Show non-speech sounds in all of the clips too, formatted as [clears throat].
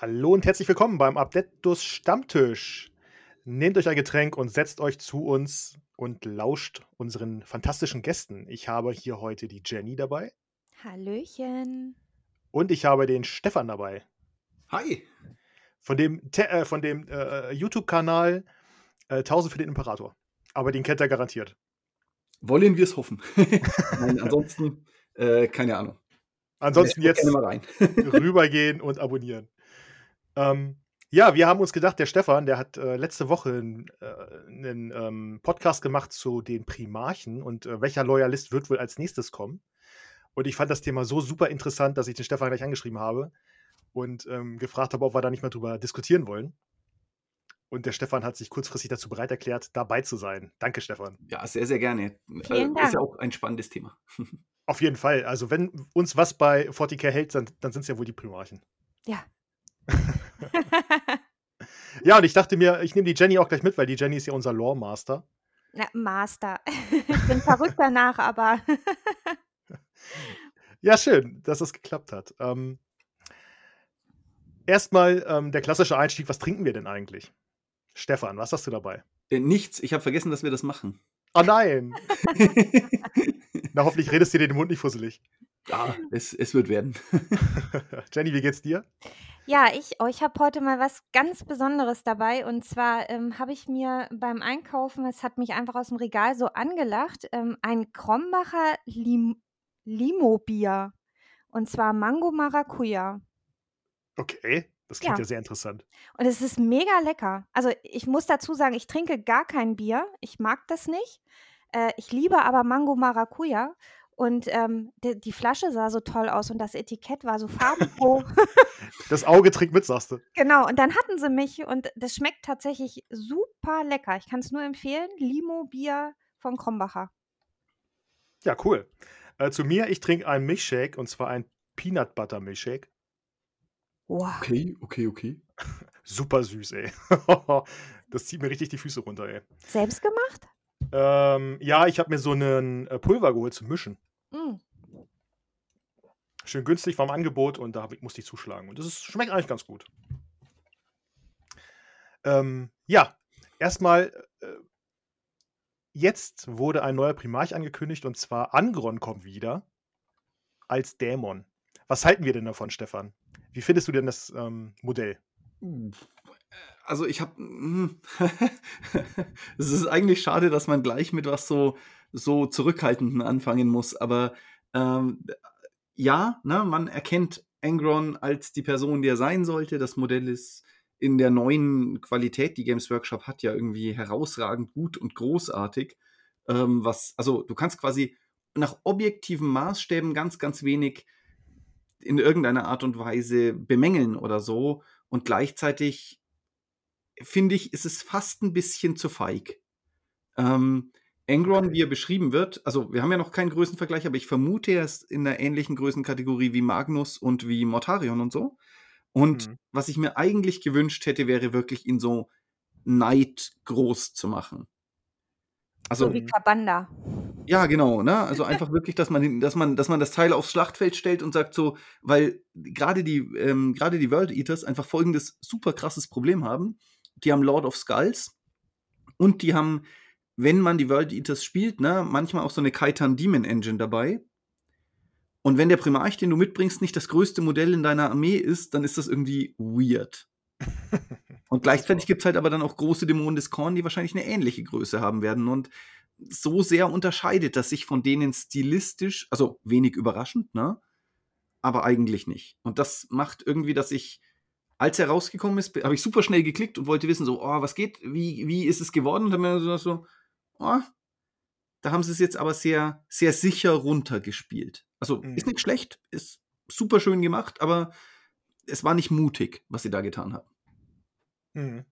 Hallo und herzlich willkommen beim Abdettus Stammtisch. Nehmt euch ein Getränk und setzt euch zu uns und lauscht unseren fantastischen Gästen. Ich habe hier heute die Jenny dabei Hallöchen. und ich habe den Stefan dabei. Hi. Von dem, Te- äh, von dem äh, YouTube-Kanal äh, 1000 für den Imperator. Aber den kennt er garantiert. Wollen wir es hoffen? [laughs] Nein, ansonsten, äh, keine Ahnung. Ansonsten jetzt Gerne mal rein. [laughs] rübergehen und abonnieren. Ähm, ja, wir haben uns gedacht, der Stefan, der hat äh, letzte Woche einen, äh, einen ähm, Podcast gemacht zu den Primarchen und äh, welcher Loyalist wird wohl als nächstes kommen. Und ich fand das Thema so super interessant, dass ich den Stefan gleich angeschrieben habe und ähm, gefragt habe, ob wir da nicht mal drüber diskutieren wollen. Und der Stefan hat sich kurzfristig dazu bereit erklärt, dabei zu sein. Danke, Stefan. Ja, sehr, sehr gerne. Vielen Äh, Ist ja Dank. auch ein spannendes Thema. [laughs] Auf jeden Fall. Also, wenn uns was bei 40k hält, dann, dann sind es ja wohl die Primarchen. Ja. [laughs] Ja, und ich dachte mir, ich nehme die Jenny auch gleich mit, weil die Jenny ist ja unser Lore-Master. Na, Master. [laughs] ich bin verrückt danach, aber [laughs] Ja, schön, dass es geklappt hat. Ähm, Erstmal ähm, der klassische Einstieg: Was trinken wir denn eigentlich? Stefan, was hast du dabei? Äh, nichts, ich habe vergessen, dass wir das machen. Oh nein! Na, hoffentlich redest du dir den Mund nicht fusselig. Ja, [laughs] es, es wird werden. [laughs] Jenny, wie geht's dir? ja, ich, oh, ich habe heute mal was ganz Besonderes dabei. Und zwar ähm, habe ich mir beim Einkaufen, es hat mich einfach aus dem Regal so angelacht, ähm, ein Krombacher Lim Limo-Bier. Und zwar Mango Maracuja. Okay, das klingt ja, Ja. sehr interessant. Und es ist mega lecker. Also ich muss dazu sagen, ich trinke gar kein Bier. Ich mag das nicht. Äh, ich liebe aber Mango Maracuja. Und ähm, die, die Flasche sah so toll aus und das Etikett war so farbenfroh. [laughs] Das Auge trinkt mit, sagst du. genau, und dann hatten sie mich und das schmeckt tatsächlich super lecker. Ich kann es nur empfehlen. Limo Bier von Krombacher. Ja, cool. Äh, zu mir, ich trinke einen Milchshake und zwar einen Peanut Butter Milchshake. Wow. Okay, okay, okay. [laughs] Super süß, ey. [laughs] das zieht mir richtig die Füße runter, ey. Selbst gemacht? Ähm, ja, ich habe mir so einen äh, Pulver geholt zum Mischen. Mm. Schön günstig war im Angebot und da musste ich zuschlagen. Und das ist, schmeckt eigentlich ganz gut. Ähm, ja, erstmal, äh, jetzt wurde ein neuer Primarch angekündigt und zwar Angron kommt wieder als Dämon. Was halten wir denn davon, Stefan? Wie findest du denn das ähm, Modell? Also ich habe. [laughs] es ist eigentlich schade, dass man gleich mit was so, so Zurückhaltenden anfangen muss, aber ähm, ja, ne, man erkennt Angron als die Person, die er sein sollte. Das Modell ist in der neuen Qualität, die Games Workshop hat, ja irgendwie herausragend gut und großartig. Ähm, was, also du kannst quasi nach objektiven Maßstäben ganz, ganz wenig in irgendeiner Art und Weise bemängeln oder so. Und gleichzeitig finde ich, ist es fast ein bisschen zu feig. Ähm, Angron, wie er beschrieben wird, also wir haben ja noch keinen Größenvergleich, aber ich vermute, er ist in einer ähnlichen Größenkategorie wie Magnus und wie Mortarion und so. Und Mhm. was ich mir eigentlich gewünscht hätte, wäre wirklich ihn so Neid groß zu machen. Also, So wie. Kabanda. ja, genau, ne? Also [laughs] einfach wirklich, dass man, dass man, dass man das Teil aufs Schlachtfeld stellt und sagt so, weil gerade die, ähm, gerade die World Eaters einfach folgendes super krasses Problem haben. Die haben Lord of Skulls und die haben, wenn man die World Eaters spielt, ne, manchmal auch so eine Kaitan Demon Engine dabei. Und wenn der Primarch, den du mitbringst, nicht das größte Modell in deiner Armee ist, dann ist das irgendwie weird. [laughs] Und gleichzeitig gibt es halt aber dann auch große Dämonen des Korn, die wahrscheinlich eine ähnliche Größe haben werden. Und so sehr unterscheidet das sich von denen stilistisch, also wenig überraschend, ne? Aber eigentlich nicht. Und das macht irgendwie, dass ich, als er rausgekommen ist, habe ich super schnell geklickt und wollte wissen, so, oh, was geht, wie, wie ist es geworden? Und dann mir so, so oh, da haben sie es jetzt aber sehr, sehr sicher runtergespielt. Also Mhm. ist nicht schlecht, ist super schön gemacht, aber es war nicht mutig, was sie da getan haben. Mhm.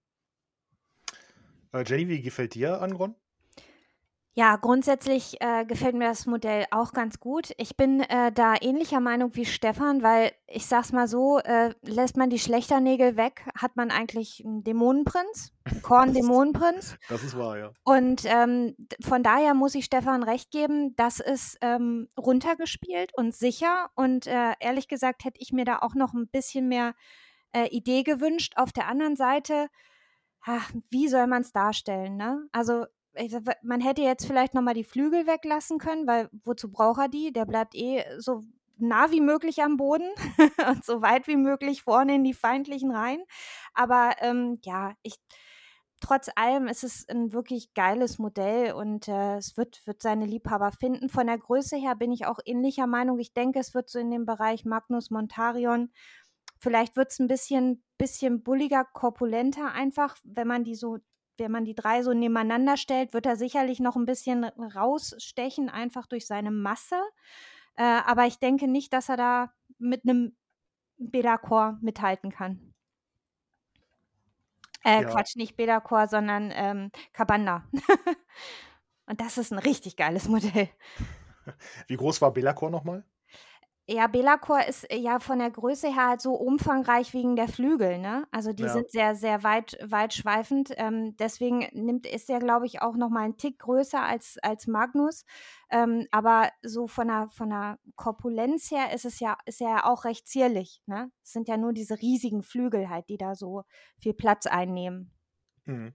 Äh, Jenny, wie gefällt dir Angron? Ja, grundsätzlich äh, gefällt mir das Modell auch ganz gut. Ich bin äh, da ähnlicher Meinung wie Stefan, weil ich sag's mal so, äh, lässt man die Schlechternägel weg, hat man eigentlich einen Dämonenprinz, einen [laughs] Korn-Dämonenprinz. Das ist wahr, ja. Und ähm, von daher muss ich Stefan recht geben, das ist ähm, runtergespielt und sicher. Und äh, ehrlich gesagt hätte ich mir da auch noch ein bisschen mehr äh, Idee gewünscht. Auf der anderen Seite, ach, wie soll man es darstellen? Ne? Also man hätte jetzt vielleicht nochmal die Flügel weglassen können, weil wozu braucht er die? Der bleibt eh so nah wie möglich am Boden [laughs] und so weit wie möglich vorne in die feindlichen Reihen. Aber ähm, ja, ich trotz allem ist es ein wirklich geiles Modell und äh, es wird, wird seine Liebhaber finden. Von der Größe her bin ich auch ähnlicher Meinung. Ich denke, es wird so in dem Bereich Magnus Montarion. Vielleicht wird es ein bisschen, bisschen bulliger, korpulenter einfach, wenn man die so wenn man die drei so nebeneinander stellt, wird er sicherlich noch ein bisschen rausstechen, einfach durch seine Masse. Äh, aber ich denke nicht, dass er da mit einem Bedakor mithalten kann. Äh, ja. Quatsch, nicht Bedakor, sondern ähm, Kabanda. [laughs] Und das ist ein richtig geiles Modell. [laughs] Wie groß war Belacor nochmal? Ja, Belacor ist äh, ja von der Größe her halt so umfangreich wegen der Flügel, ne? Also die ja. sind sehr, sehr weit, weitschweifend. Ähm, deswegen nimmt, ist der, glaube ich, auch noch mal einen Tick größer als, als Magnus. Ähm, aber so von der, von der Korpulenz her ist es ja, ist er ja auch recht zierlich, ne? Es sind ja nur diese riesigen Flügel halt, die da so viel Platz einnehmen. Mhm.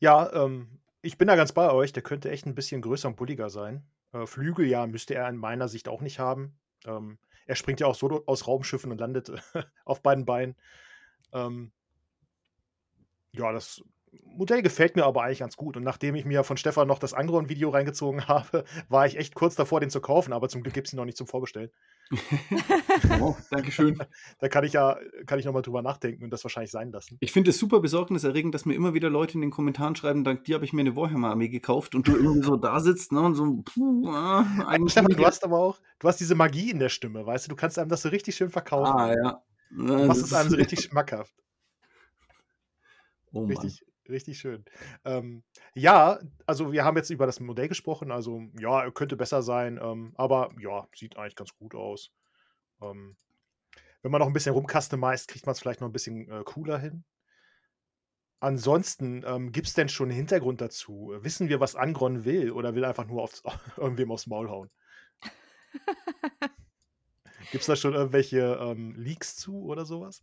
Ja, ähm, ich bin da ganz bei euch. Der könnte echt ein bisschen größer und bulliger sein. Äh, Flügel, ja, müsste er in meiner Sicht auch nicht haben. Ähm, er springt ja auch so aus Raumschiffen und landet [laughs] auf beiden Beinen. Ähm, ja, das Modell gefällt mir aber eigentlich ganz gut. Und nachdem ich mir von Stefan noch das Angron-Video reingezogen [laughs] habe, war ich echt kurz davor, den zu kaufen, aber zum Glück gibt es ihn noch nicht zum Vorgestellen. [laughs] oh, Dankeschön. [laughs] Da kann ich ja, kann ich nochmal drüber nachdenken und das wahrscheinlich sein lassen. Ich finde es super besorgniserregend, dass mir immer wieder Leute in den Kommentaren schreiben, dank dir habe ich mir eine Warhammer-Armee gekauft und du irgendwie so da sitzt, ne, und so, puh, äh, eigentlich. Stefan, du hast aber auch, du hast diese Magie in der Stimme, weißt du, du kannst einem das so richtig schön verkaufen. Ah, ja. Du machst es einem so richtig schmackhaft. Oh, richtig, richtig schön. Ähm, ja, also wir haben jetzt über das Modell gesprochen. Also ja, könnte besser sein, ähm, aber ja, sieht eigentlich ganz gut aus. Ähm, wenn man noch ein bisschen rumcustomized, kriegt man es vielleicht noch ein bisschen äh, cooler hin. Ansonsten, ähm, gibt es denn schon einen Hintergrund dazu? Wissen wir, was Angron will oder will einfach nur aufs, [laughs] irgendwem aufs Maul hauen? [laughs] Gibt es da schon irgendwelche ähm, Leaks zu oder sowas?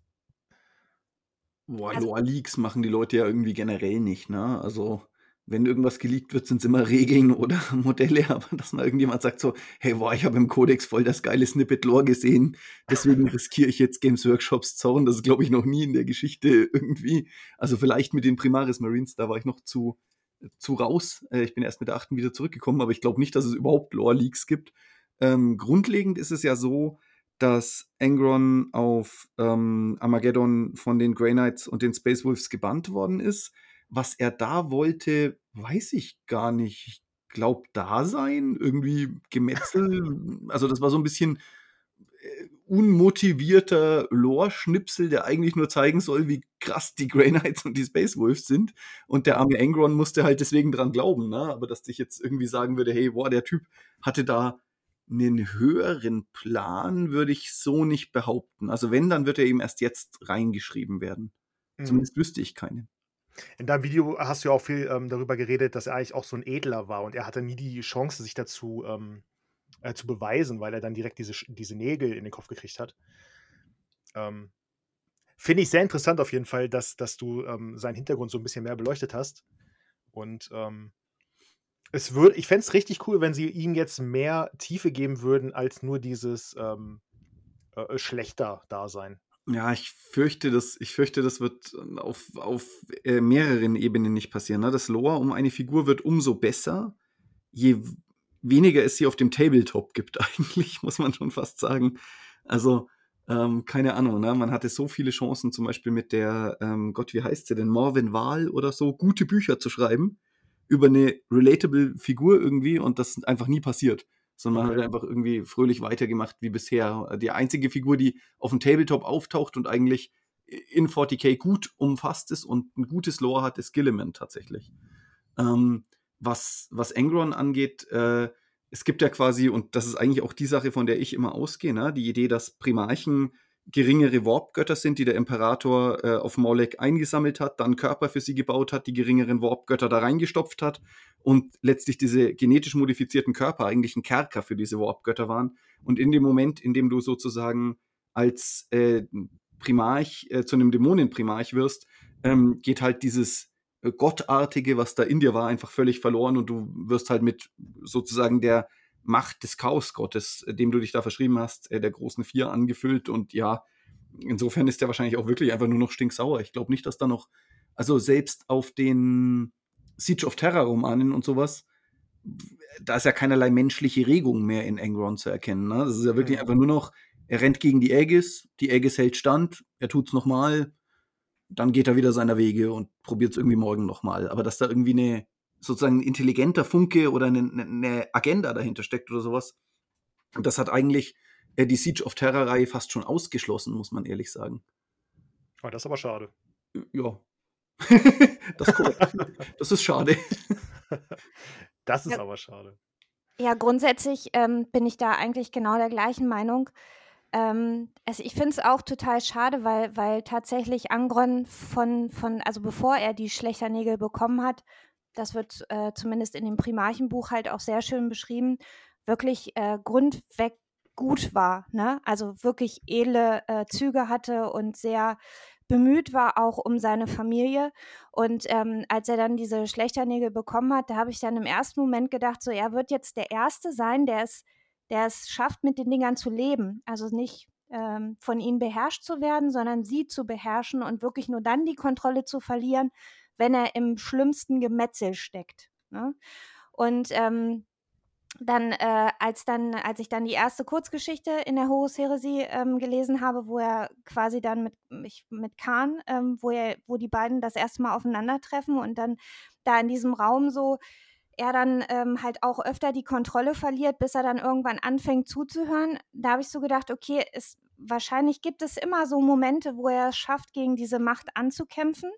Boah, also, Lore-Leaks machen die Leute ja irgendwie generell nicht, ne? Also, wenn irgendwas geleakt wird, sind es immer Regeln [laughs] oder Modelle, aber dass mal irgendjemand sagt so, hey, boah, ich habe im Codex voll das geile Snippet Lore gesehen, deswegen [laughs] riskiere ich jetzt Games Workshops Zorn. Das ist, glaube ich, noch nie in der Geschichte irgendwie. Also vielleicht mit den Primaris Marines, da war ich noch zu, zu raus. Äh, ich bin erst mit der achten wieder zurückgekommen, aber ich glaube nicht, dass es überhaupt Lore-Leaks gibt. Ähm, grundlegend ist es ja so, dass Angron auf ähm, Armageddon von den Grey Knights und den Space Wolves gebannt worden ist. Was er da wollte, weiß ich gar nicht. Ich glaube, da sein, irgendwie Gemetzel. [laughs] also, das war so ein bisschen äh, unmotivierter Lore-Schnipsel, der eigentlich nur zeigen soll, wie krass die Grey Knights und die Space Wolves sind. Und der arme Angron musste halt deswegen dran glauben, ne? Aber dass ich jetzt irgendwie sagen würde, hey, boah, der Typ hatte da einen höheren Plan würde ich so nicht behaupten. Also wenn, dann wird er eben erst jetzt reingeschrieben werden. Mhm. Zumindest wüsste ich keinen. In deinem Video hast du ja auch viel ähm, darüber geredet, dass er eigentlich auch so ein Edler war und er hatte nie die Chance, sich dazu ähm, äh, zu beweisen, weil er dann direkt diese, diese Nägel in den Kopf gekriegt hat. Ähm, Finde ich sehr interessant auf jeden Fall, dass, dass du ähm, seinen Hintergrund so ein bisschen mehr beleuchtet hast. Und ähm, es würde, ich fände es richtig cool, wenn sie ihm jetzt mehr Tiefe geben würden, als nur dieses ähm, äh, schlechter Dasein. Ja, ich fürchte, das, ich fürchte, das wird auf, auf äh, mehreren Ebenen nicht passieren. Ne? Das Lore um eine Figur wird umso besser, je weniger es sie auf dem Tabletop gibt, [laughs] eigentlich, muss man schon fast sagen. Also, ähm, keine Ahnung, ne? man hatte so viele Chancen, zum Beispiel mit der, ähm, Gott, wie heißt sie denn, Morven Wahl oder so, gute Bücher zu schreiben über eine relatable Figur irgendwie und das ist einfach nie passiert. Sondern man hat einfach irgendwie fröhlich weitergemacht wie bisher. Die einzige Figur, die auf dem Tabletop auftaucht und eigentlich in 40k gut umfasst ist und ein gutes Lore hat, ist Gilliman tatsächlich. Ähm, was, was Angron angeht, äh, es gibt ja quasi, und das ist eigentlich auch die Sache, von der ich immer ausgehe, ne? die Idee, dass Primarchen geringere Warp-Götter sind, die der Imperator äh, auf Molek eingesammelt hat, dann Körper für sie gebaut hat, die geringeren Warp-Götter da reingestopft hat und letztlich diese genetisch modifizierten Körper eigentlich ein Kerker für diese Warp-Götter waren. Und in dem Moment, in dem du sozusagen als äh, Primarch, äh, zu einem Dämonenprimarch wirst, ähm, geht halt dieses äh, Gottartige, was da in dir war, einfach völlig verloren und du wirst halt mit sozusagen der Macht des Chaosgottes, äh, dem du dich da verschrieben hast, äh, der großen Vier angefüllt und ja, insofern ist der wahrscheinlich auch wirklich einfach nur noch stinksauer. Ich glaube nicht, dass da noch, also selbst auf den Siege of Terror Romanen und sowas, da ist ja keinerlei menschliche Regung mehr in Engron zu erkennen. Ne? Das ist ja wirklich mhm. einfach nur noch, er rennt gegen die Aegis, die Aegis hält stand, er tut's nochmal, dann geht er wieder seiner Wege und probiert es irgendwie morgen nochmal. Aber dass da irgendwie eine sozusagen ein intelligenter Funke oder eine, eine Agenda dahinter steckt oder sowas, das hat eigentlich äh, die Siege of Terror-Reihe fast schon ausgeschlossen, muss man ehrlich sagen. Oh, das ist aber schade. Ja. [laughs] das, ist [laughs] das ist schade. Das ist ja. aber schade. Ja, grundsätzlich ähm, bin ich da eigentlich genau der gleichen Meinung. Ähm, also ich finde es auch total schade, weil, weil tatsächlich Angron von, von, also bevor er die Schlechternägel bekommen hat, das wird äh, zumindest in dem Primarchenbuch halt auch sehr schön beschrieben, wirklich äh, grundweg gut war, ne? Also wirklich edle äh, Züge hatte und sehr bemüht war auch um seine Familie. Und ähm, als er dann diese Schlechternägel bekommen hat, da habe ich dann im ersten Moment gedacht, so er wird jetzt der Erste sein, der es der es schafft, mit den Dingern zu leben. Also nicht ähm, von ihnen beherrscht zu werden, sondern sie zu beherrschen und wirklich nur dann die Kontrolle zu verlieren, wenn er im schlimmsten Gemetzel steckt. Ne? Und ähm, dann, äh, als dann, als ich dann die erste Kurzgeschichte in der Horus Heresie ähm, gelesen habe, wo er quasi dann mit, ich, mit Khan, ähm, wo er, wo die beiden das erste Mal aufeinandertreffen und dann da in diesem Raum so er dann ähm, halt auch öfter die Kontrolle verliert, bis er dann irgendwann anfängt zuzuhören. Da habe ich so gedacht, okay, es, wahrscheinlich gibt es immer so Momente, wo er es schafft, gegen diese Macht anzukämpfen.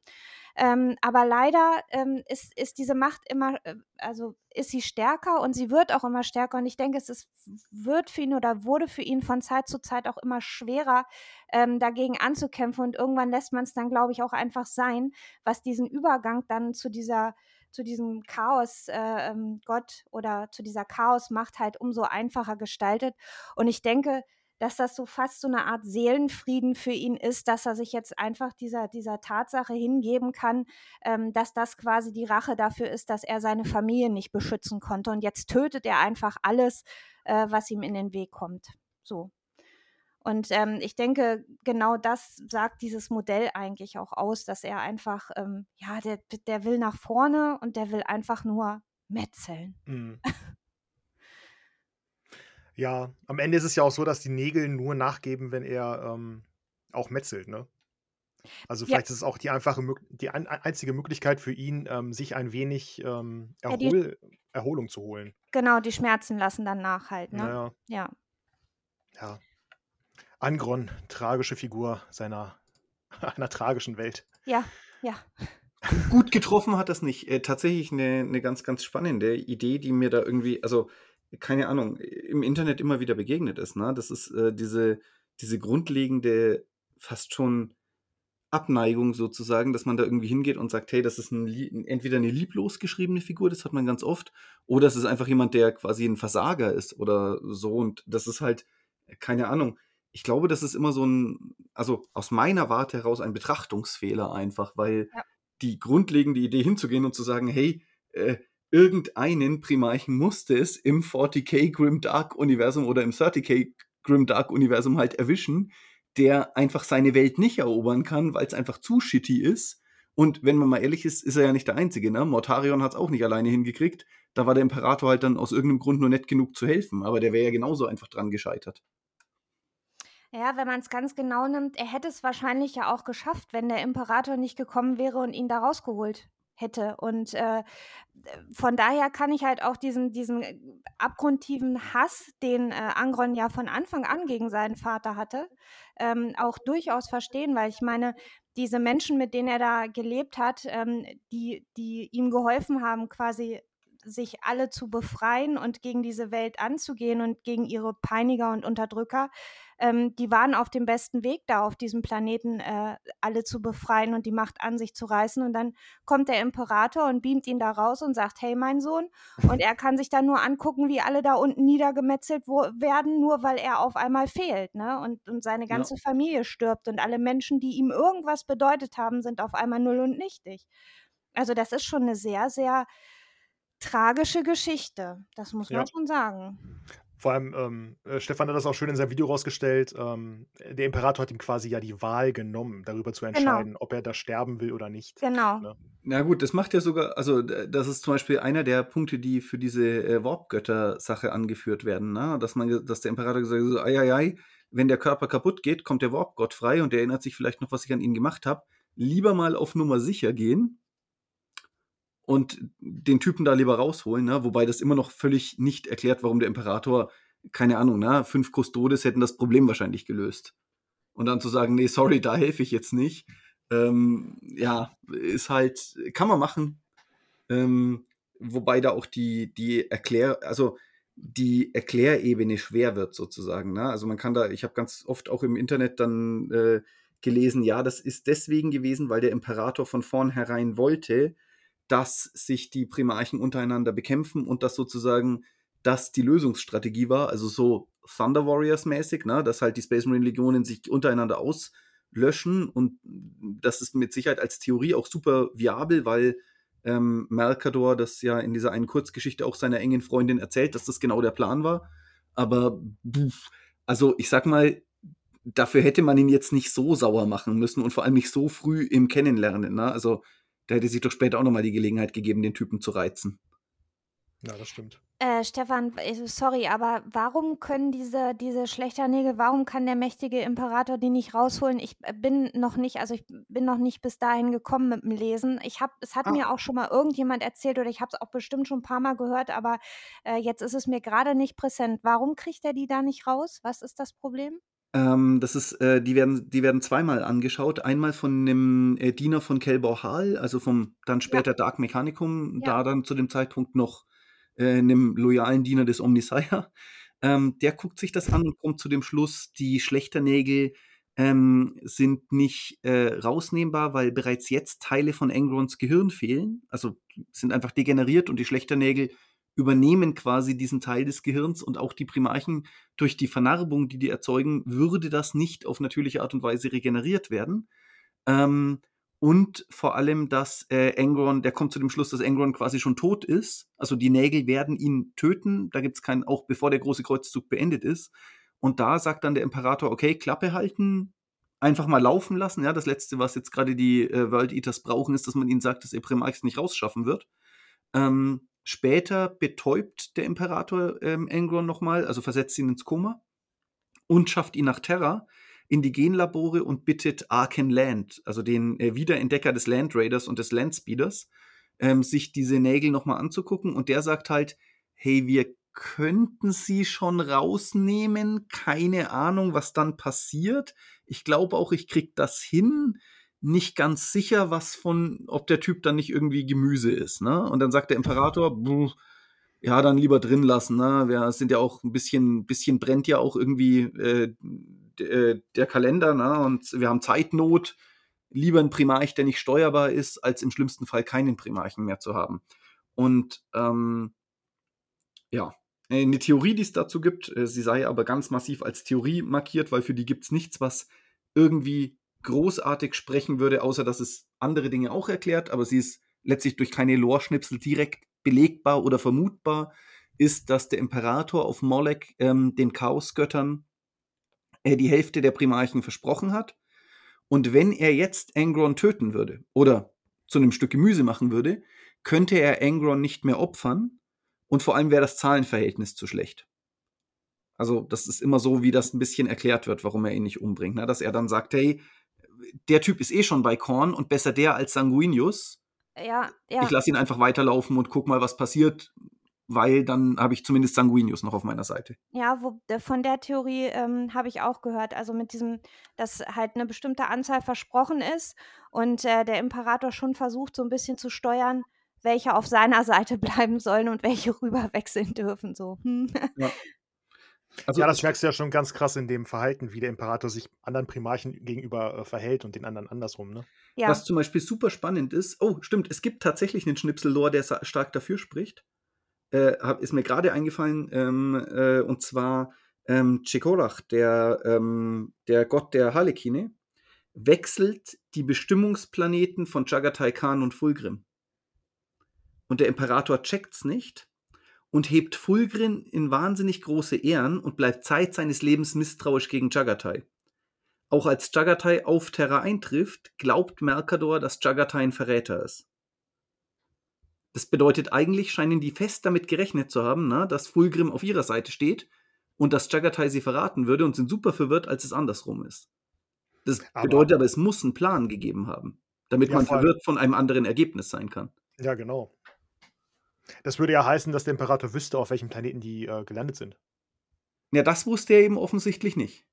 Ähm, aber leider ähm, ist, ist diese Macht immer, äh, also ist sie stärker und sie wird auch immer stärker. Und ich denke, es ist, wird für ihn oder wurde für ihn von Zeit zu Zeit auch immer schwerer, ähm, dagegen anzukämpfen. Und irgendwann lässt man es dann, glaube ich, auch einfach sein, was diesen Übergang dann zu dieser zu diesem Chaos äh, ähm, Gott oder zu dieser Chaosmacht halt umso einfacher gestaltet. Und ich denke, dass das so fast so eine Art Seelenfrieden für ihn ist, dass er sich jetzt einfach dieser, dieser Tatsache hingeben kann, ähm, dass das quasi die Rache dafür ist, dass er seine Familie nicht beschützen konnte. Und jetzt tötet er einfach alles, äh, was ihm in den Weg kommt. So. Und ähm, ich denke, genau das sagt dieses Modell eigentlich auch aus, dass er einfach, ähm, ja, der, der will nach vorne und der will einfach nur metzeln. Mhm. [laughs] ja, am Ende ist es ja auch so, dass die Nägel nur nachgeben, wenn er ähm, auch metzelt, ne? Also vielleicht ja. ist es auch die einfache, die ein, einzige Möglichkeit für ihn, ähm, sich ein wenig ähm, Erhol ja, die, Erholung zu holen. Genau, die Schmerzen lassen dann nach halt, ne? Naja. Ja. Ja. Angron, tragische Figur seiner [laughs] einer tragischen Welt. Ja, ja. Gut getroffen hat das nicht. Äh, tatsächlich eine, eine ganz, ganz spannende Idee, die mir da irgendwie, also keine Ahnung, im Internet immer wieder begegnet ist. Ne? Das ist äh, diese, diese grundlegende, fast schon Abneigung sozusagen, dass man da irgendwie hingeht und sagt, hey, das ist ein, entweder eine lieblos geschriebene Figur, das hat man ganz oft, oder es ist einfach jemand, der quasi ein Versager ist oder so. Und das ist halt, keine Ahnung, ich glaube, das ist immer so ein, also aus meiner Warte heraus ein Betrachtungsfehler einfach, weil ja. die grundlegende Idee hinzugehen und zu sagen, hey, äh, irgendeinen Primarchen musste es im 40k Grim Dark Universum oder im 30k Grim Dark Universum halt erwischen, der einfach seine Welt nicht erobern kann, weil es einfach zu shitty ist. Und wenn man mal ehrlich ist, ist er ja nicht der Einzige. Ne? Mortarion hat es auch nicht alleine hingekriegt. Da war der Imperator halt dann aus irgendeinem Grund nur nett genug zu helfen. Aber der wäre ja genauso einfach dran gescheitert. Ja, wenn man es ganz genau nimmt, er hätte es wahrscheinlich ja auch geschafft, wenn der Imperator nicht gekommen wäre und ihn da rausgeholt hätte. Und äh, von daher kann ich halt auch diesen, diesen äh, abgrundtiefen Hass, den äh, Angron ja von Anfang an gegen seinen Vater hatte, ähm, auch durchaus verstehen, weil ich meine, diese Menschen, mit denen er da gelebt hat, ähm, die, die ihm geholfen haben, quasi sich alle zu befreien und gegen diese Welt anzugehen und gegen ihre Peiniger und Unterdrücker, ähm, die waren auf dem besten Weg, da auf diesem Planeten äh, alle zu befreien und die Macht an sich zu reißen. Und dann kommt der Imperator und beamt ihn da raus und sagt, hey mein Sohn. Und er kann sich dann nur angucken, wie alle da unten niedergemetzelt werden, nur weil er auf einmal fehlt. Ne? Und, und seine ganze ja. Familie stirbt und alle Menschen, die ihm irgendwas bedeutet haben, sind auf einmal null und nichtig. Also das ist schon eine sehr, sehr tragische Geschichte. Das muss man ja. schon sagen. Vor allem, ähm, äh, Stefan hat das auch schön in seinem Video rausgestellt. Ähm, der Imperator hat ihm quasi ja die Wahl genommen, darüber zu genau. entscheiden, genau. ob er da sterben will oder nicht. Genau. Ne? Na gut, das macht ja sogar, also das ist zum Beispiel einer der Punkte, die für diese äh, Warp-Götter-Sache angeführt werden, ne? dass man, dass der Imperator gesagt hat, so, ei, ei, ei, wenn der Körper kaputt geht, kommt der Warp-Gott frei und er erinnert sich vielleicht noch, was ich an ihn gemacht habe. Lieber mal auf Nummer sicher gehen und den Typen da lieber rausholen, ne? wobei das immer noch völlig nicht erklärt, warum der Imperator, keine Ahnung, ne? fünf Custodes hätten das Problem wahrscheinlich gelöst. Und dann zu sagen, nee, sorry, da helfe ich jetzt nicht, ähm, ja, ist halt, kann man machen. Ähm, wobei da auch die, die Erklär, also die Erklärebene schwer wird sozusagen. Ne? Also man kann da, ich habe ganz oft auch im Internet dann äh, gelesen, ja, das ist deswegen gewesen, weil der Imperator von vornherein wollte, dass sich die Primarchen untereinander bekämpfen und dass sozusagen das die Lösungsstrategie war, also so Thunder Warriors mäßig, ne, dass halt die Space Marine Legionen sich untereinander auslöschen und das ist mit Sicherheit als Theorie auch super viabel, weil ähm, Mercador das ja in dieser einen Kurzgeschichte auch seiner engen Freundin erzählt, dass das genau der Plan war. Aber also ich sag mal, dafür hätte man ihn jetzt nicht so sauer machen müssen und vor allem nicht so früh im Kennenlernen. Ne? Also da hätte sich doch später auch nochmal die Gelegenheit gegeben, den Typen zu reizen. Ja, das stimmt. Äh, Stefan, sorry, aber warum können diese, diese Schlechternägel, warum kann der mächtige Imperator die nicht rausholen? Ich äh, bin noch nicht, also ich bin noch nicht bis dahin gekommen mit dem Lesen. Ich habe, es hat ah. mir auch schon mal irgendjemand erzählt oder ich habe es auch bestimmt schon ein paar Mal gehört, aber äh, jetzt ist es mir gerade nicht präsent. Warum kriegt er die da nicht raus? Was ist das Problem? Ähm, das ist, äh, die werden, die werden zweimal angeschaut. Einmal von einem äh, Diener von Kelbor Hall, also vom dann später ja. Dark Mechanicum, ja. da dann zu dem Zeitpunkt noch äh, einem loyalen Diener des Omnisire. Ähm, der guckt sich das an und kommt zu dem Schluss, die Schlechternägel ähm, sind nicht äh, rausnehmbar, weil bereits jetzt Teile von Engrons Gehirn fehlen. Also sind einfach degeneriert und die Schlechternägel übernehmen quasi diesen Teil des Gehirns und auch die Primarchen durch die Vernarbung, die die erzeugen, würde das nicht auf natürliche Art und Weise regeneriert werden. Ähm, und vor allem, dass äh, Angron, der kommt zu dem Schluss, dass Angron quasi schon tot ist. Also die Nägel werden ihn töten. Da gibt es keinen, auch bevor der große Kreuzzug beendet ist. Und da sagt dann der Imperator, okay, Klappe halten, einfach mal laufen lassen. Ja, das Letzte, was jetzt gerade die äh, World Eaters brauchen, ist, dass man ihnen sagt, dass ihr Primarchs nicht rausschaffen wird. Ähm, Später betäubt der Imperator ähm, Angron nochmal, also versetzt ihn ins Koma und schafft ihn nach Terra in die Genlabore und bittet Arken Land, also den äh, Wiederentdecker des Land Raiders und des Landspeeders, ähm, sich diese Nägel nochmal anzugucken. Und der sagt halt, hey, wir könnten sie schon rausnehmen, keine Ahnung, was dann passiert. Ich glaube auch, ich krieg das hin nicht ganz sicher, was von, ob der Typ dann nicht irgendwie Gemüse ist. Ne? Und dann sagt der Imperator, ja, dann lieber drin lassen. Ne? Wir sind ja auch ein bisschen, bisschen brennt ja auch irgendwie äh, äh, der Kalender, ne? Und wir haben Zeitnot. Lieber ein Primarch, der nicht steuerbar ist, als im schlimmsten Fall keinen Primarchen mehr zu haben. Und ähm, ja, eine Theorie, die es dazu gibt, äh, sie sei aber ganz massiv als Theorie markiert, weil für die gibt es nichts, was irgendwie großartig sprechen würde, außer dass es andere Dinge auch erklärt, aber sie ist letztlich durch keine Lore-Schnipsel direkt belegbar oder vermutbar, ist, dass der Imperator auf Molek ähm, den Chaosgöttern äh, die Hälfte der Primarchen versprochen hat. Und wenn er jetzt Angron töten würde oder zu einem Stück Gemüse machen würde, könnte er Angron nicht mehr opfern und vor allem wäre das Zahlenverhältnis zu schlecht. Also, das ist immer so, wie das ein bisschen erklärt wird, warum er ihn nicht umbringt. Ne? Dass er dann sagt, hey, der Typ ist eh schon bei Korn und besser der als Sanguinius. Ja, ja. Ich lasse ihn einfach weiterlaufen und guck mal, was passiert, weil dann habe ich zumindest Sanguinius noch auf meiner Seite. Ja, wo, von der Theorie ähm, habe ich auch gehört. Also mit diesem, dass halt eine bestimmte Anzahl versprochen ist und äh, der Imperator schon versucht, so ein bisschen zu steuern, welche auf seiner Seite [laughs] bleiben sollen und welche rüber wechseln dürfen. So. Hm. Ja. Also, ja, das merkst du ja schon ganz krass in dem Verhalten, wie der Imperator sich anderen Primarchen gegenüber äh, verhält und den anderen andersrum, ne? Ja. Was zum Beispiel super spannend ist, oh, stimmt, es gibt tatsächlich einen Schnipsel-Lore, der stark dafür spricht. Äh, ist mir gerade eingefallen, ähm, äh, und zwar ähm, Chekorach, der, ähm, der Gott der Harlekine, wechselt die Bestimmungsplaneten von Jagatai Khan und Fulgrim. Und der Imperator checkt's nicht und hebt Fulgrim in wahnsinnig große Ehren und bleibt Zeit seines Lebens misstrauisch gegen Jagatai. Auch als Jagatai auf Terra eintrifft, glaubt Mercador, dass Jagatai ein Verräter ist. Das bedeutet, eigentlich scheinen die fest damit gerechnet zu haben, na, dass Fulgrim auf ihrer Seite steht und dass Jagatai sie verraten würde und sind super verwirrt, als es andersrum ist. Das aber, bedeutet aber, es muss einen Plan gegeben haben, damit ja, man verwirrt von einem anderen Ergebnis sein kann. Ja, genau. Das würde ja heißen, dass der Imperator wüsste, auf welchem Planeten die äh, gelandet sind. Ja, das wusste er eben offensichtlich nicht.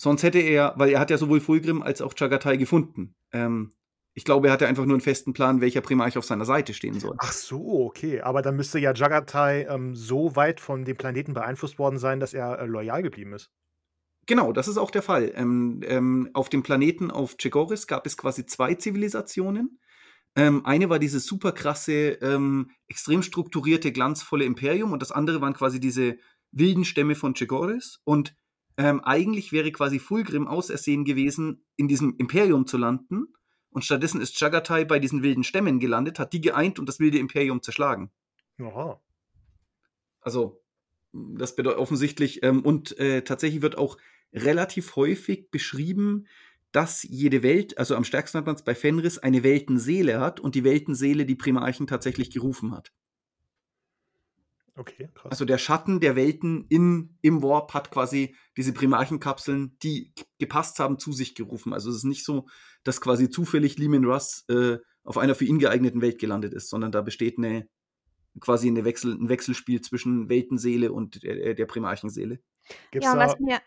Sonst hätte er, weil er hat ja sowohl Fulgrim als auch Chagatai gefunden. Ähm, ich glaube, er hatte einfach nur einen festen Plan, welcher Primarch auf seiner Seite stehen soll. Ach so, okay. Aber dann müsste ja Jagatai ähm, so weit von dem Planeten beeinflusst worden sein, dass er äh, loyal geblieben ist. Genau, das ist auch der Fall. Ähm, ähm, auf dem Planeten auf Chegoris gab es quasi zwei Zivilisationen. Ähm, eine war dieses super krasse, ähm, extrem strukturierte, glanzvolle Imperium und das andere waren quasi diese wilden Stämme von Chegoris. Und ähm, eigentlich wäre quasi Fulgrim ausersehen gewesen, in diesem Imperium zu landen. Und stattdessen ist Jagatai bei diesen wilden Stämmen gelandet, hat die geeint und das wilde Imperium zerschlagen. Aha. Also, das bedeutet offensichtlich, ähm, und äh, tatsächlich wird auch relativ häufig beschrieben, dass jede Welt, also am stärksten hat man es bei Fenris, eine Weltenseele hat und die Weltenseele die Primarchen tatsächlich gerufen hat. Okay, krass. Also der Schatten der Welten in, im Warp hat quasi diese Primarchenkapseln, die gepasst haben, zu sich gerufen. Also es ist nicht so, dass quasi zufällig Lehman Russ äh, auf einer für ihn geeigneten Welt gelandet ist, sondern da besteht eine quasi eine Wechsel, ein Wechselspiel zwischen Weltenseele und der, der Primarchenseele. Gibt's ja, was mir,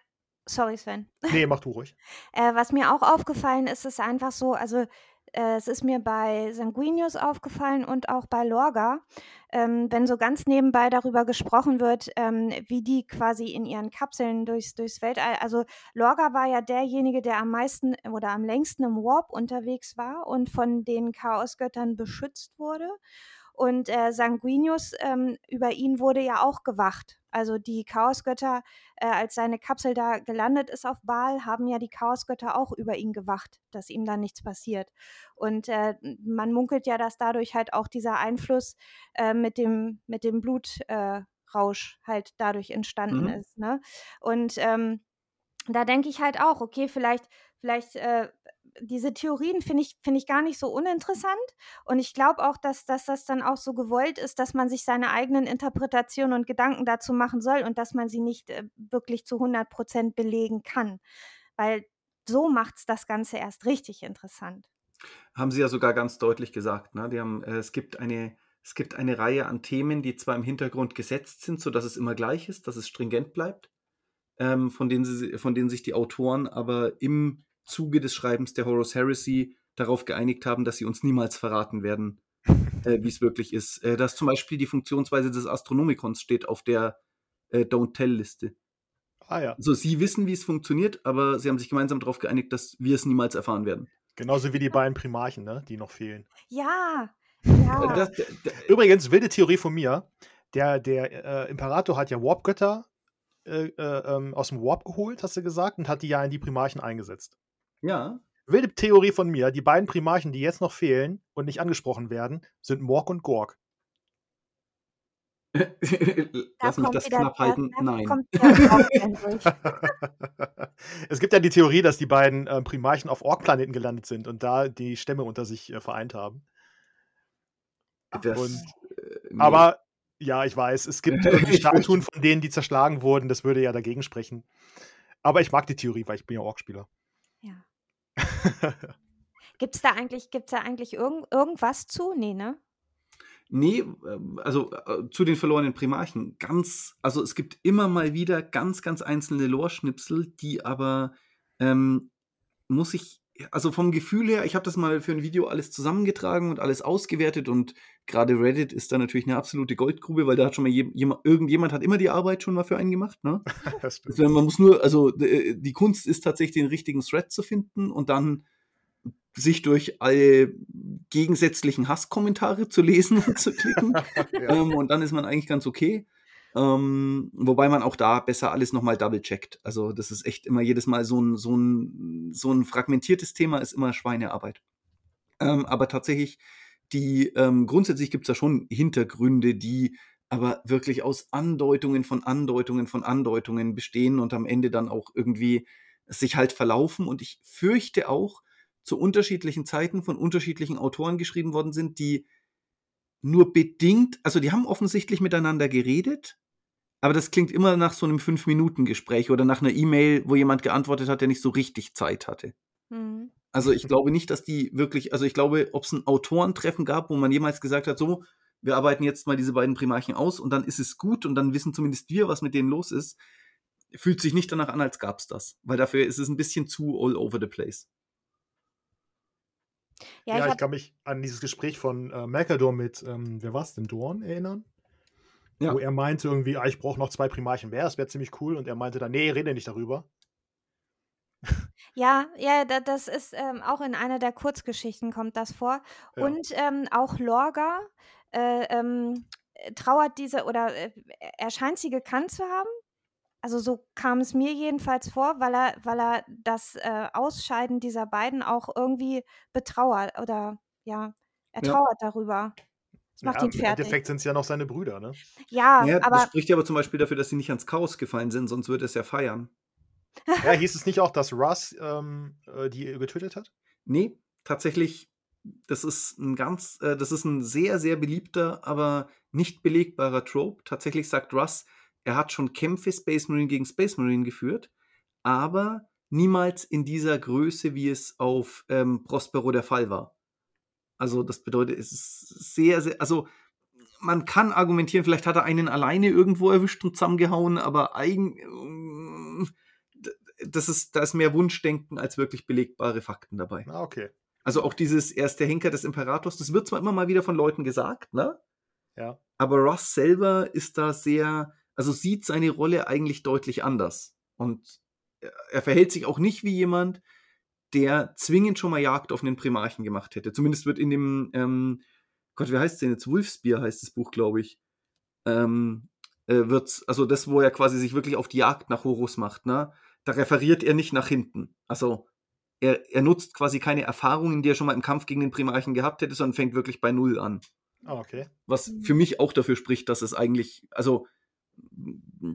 Sorry, Sven. [laughs] Nee, mach du ruhig. Äh, was mir auch aufgefallen ist, ist einfach so, also äh, es ist mir bei Sanguinius aufgefallen und auch bei Lorga, ähm, wenn so ganz nebenbei darüber gesprochen wird, ähm, wie die quasi in ihren Kapseln durchs, durchs Weltall, also Lorga war ja derjenige, der am meisten oder am längsten im Warp unterwegs war und von den Chaosgöttern beschützt wurde. Und äh, Sanguinius, ähm, über ihn wurde ja auch gewacht. Also die Chaosgötter, äh, als seine Kapsel da gelandet ist auf Baal, haben ja die Chaosgötter auch über ihn gewacht, dass ihm da nichts passiert. Und äh, man munkelt ja, dass dadurch halt auch dieser Einfluss äh, mit dem, mit dem Blutrausch halt dadurch entstanden mhm. ist. Ne? Und ähm, da denke ich halt auch, okay, vielleicht, vielleicht äh, diese Theorien finde ich, find ich gar nicht so uninteressant. Und ich glaube auch, dass, dass das dann auch so gewollt ist, dass man sich seine eigenen Interpretationen und Gedanken dazu machen soll und dass man sie nicht äh, wirklich zu 100 Prozent belegen kann. Weil so macht es das Ganze erst richtig interessant. Haben Sie ja sogar ganz deutlich gesagt. Ne? Die haben, äh, es, gibt eine, es gibt eine Reihe an Themen, die zwar im Hintergrund gesetzt sind, sodass es immer gleich ist, dass es stringent bleibt, ähm, von, denen sie, von denen sich die Autoren aber im Zuge des Schreibens der Horus Heresy darauf geeinigt haben, dass sie uns niemals verraten werden, [laughs] äh, wie es wirklich ist. Äh, dass zum Beispiel die Funktionsweise des Astronomikons steht auf der äh, Don't Tell-Liste. Ah ja. Also sie wissen, wie es funktioniert, aber sie haben sich gemeinsam darauf geeinigt, dass wir es niemals erfahren werden. Genauso wie die beiden Primarchen, ne, die noch fehlen. Ja. ja. Das, das, Übrigens, wilde Theorie von mir. Der, der äh, Imperator hat ja Warp-Götter äh, äh, ähm, aus dem Warp geholt, hast du gesagt, und hat die ja in die Primarchen eingesetzt. Ja. Wilde Theorie von mir: Die beiden Primarchen, die jetzt noch fehlen und nicht angesprochen werden, sind Morg und Gorg. [laughs] Lass mich das knapp halten. Nein. [laughs] [laughs] es gibt ja die Theorie, dass die beiden äh, Primarchen auf Ork-Planeten gelandet sind und da die Stämme unter sich äh, vereint haben. Das, und, äh, nee. Aber ja, ich weiß, es gibt Statuen von denen, die zerschlagen wurden. Das würde ja dagegen sprechen. Aber ich mag die Theorie, weil ich bin ja Ork-Spieler. [laughs] Ja. Gibt es da eigentlich, gibt's da eigentlich irgend, irgendwas zu? Nee, ne? Nee, ähm, also äh, zu den verlorenen Primarchen. Ganz, also es gibt immer mal wieder ganz, ganz einzelne Lore-Schnipsel, die aber, ähm, muss ich also vom Gefühl her, ich habe das mal für ein Video alles zusammengetragen und alles ausgewertet und gerade Reddit ist da natürlich eine absolute Goldgrube, weil da hat schon mal je, jemand, irgendjemand hat immer die Arbeit schon mal für einen gemacht. Ne? [laughs] also man muss nur, also die Kunst ist tatsächlich den richtigen Thread zu finden und dann sich durch alle gegensätzlichen Hasskommentare zu lesen und zu klicken. [laughs] ja. ähm, und dann ist man eigentlich ganz okay. Ähm, wobei man auch da besser alles nochmal double-checkt. Also, das ist echt immer jedes Mal so ein, so ein, so ein fragmentiertes Thema, ist immer Schweinearbeit. Ähm, aber tatsächlich, die ähm, grundsätzlich gibt es da schon Hintergründe, die aber wirklich aus Andeutungen von Andeutungen von Andeutungen bestehen und am Ende dann auch irgendwie sich halt verlaufen. Und ich fürchte auch, zu unterschiedlichen Zeiten von unterschiedlichen Autoren geschrieben worden sind, die nur bedingt, also die haben offensichtlich miteinander geredet, aber das klingt immer nach so einem Fünf-Minuten-Gespräch oder nach einer E-Mail, wo jemand geantwortet hat, der nicht so richtig Zeit hatte. Mhm. Also ich glaube nicht, dass die wirklich, also ich glaube, ob es ein Autorentreffen gab, wo man jemals gesagt hat, so, wir arbeiten jetzt mal diese beiden Primarchen aus und dann ist es gut und dann wissen zumindest wir, was mit denen los ist, fühlt sich nicht danach an, als gab es das. Weil dafür ist es ein bisschen zu all over the place. Ja, Ja, ich ich kann mich an dieses Gespräch von äh, Mercador mit, ähm, wer war es denn, Dorn erinnern? Wo er meinte irgendwie, ah, ich brauche noch zwei Primarchen mehr, das wäre ziemlich cool. Und er meinte dann, nee, rede nicht darüber. Ja, ja, da, das ist ähm, auch in einer der Kurzgeschichten kommt das vor. Ja. Und ähm, auch Lorga äh, ähm, trauert diese oder äh, er scheint sie gekannt zu haben. Also so kam es mir jedenfalls vor, weil er, weil er das äh, Ausscheiden dieser beiden auch irgendwie betrauert oder ja, er Ja. trauert darüber. Das macht Ja, ihn im Endeffekt sind es ja noch seine Brüder, ne? Ja, Ja, das aber spricht ja aber zum Beispiel dafür, dass sie nicht ans Chaos gefallen sind, sonst würde es ja feiern. Ja, [laughs] hieß es nicht auch, dass Russ ähm, äh, die getötet hat? Nee, tatsächlich, das ist ein ganz, äh, das ist ein sehr, sehr beliebter, aber nicht belegbarer Trope. Tatsächlich sagt Russ, er hat schon Kämpfe Space Marine gegen Space Marine geführt, aber niemals in dieser Größe, wie es auf ähm, Prospero der Fall war. Also das bedeutet, es ist sehr, sehr, also man kann argumentieren, vielleicht hat er einen alleine irgendwo erwischt und zusammengehauen, aber eigen, das ist, da ist mehr Wunschdenken als wirklich belegbare Fakten dabei. Ah, okay. Also auch dieses erste Henker des Imperators, das wird zwar immer mal wieder von Leuten gesagt, ne? Ja. Aber Ross selber ist da sehr, also sieht seine Rolle eigentlich deutlich anders. Und er verhält sich auch nicht wie jemand, der zwingend schon mal Jagd auf einen Primarchen gemacht hätte. Zumindest wird in dem, ähm, Gott, wie heißt es denn jetzt? Wolfsbier heißt das Buch, glaube ich. Ähm, äh, wird, also das, wo er quasi sich wirklich auf die Jagd nach Horus macht, ne? Da referiert er nicht nach hinten. Also er, er nutzt quasi keine Erfahrungen, die er schon mal im Kampf gegen den Primarchen gehabt hätte, sondern fängt wirklich bei Null an. Ah, okay. Was für mich auch dafür spricht, dass es eigentlich, also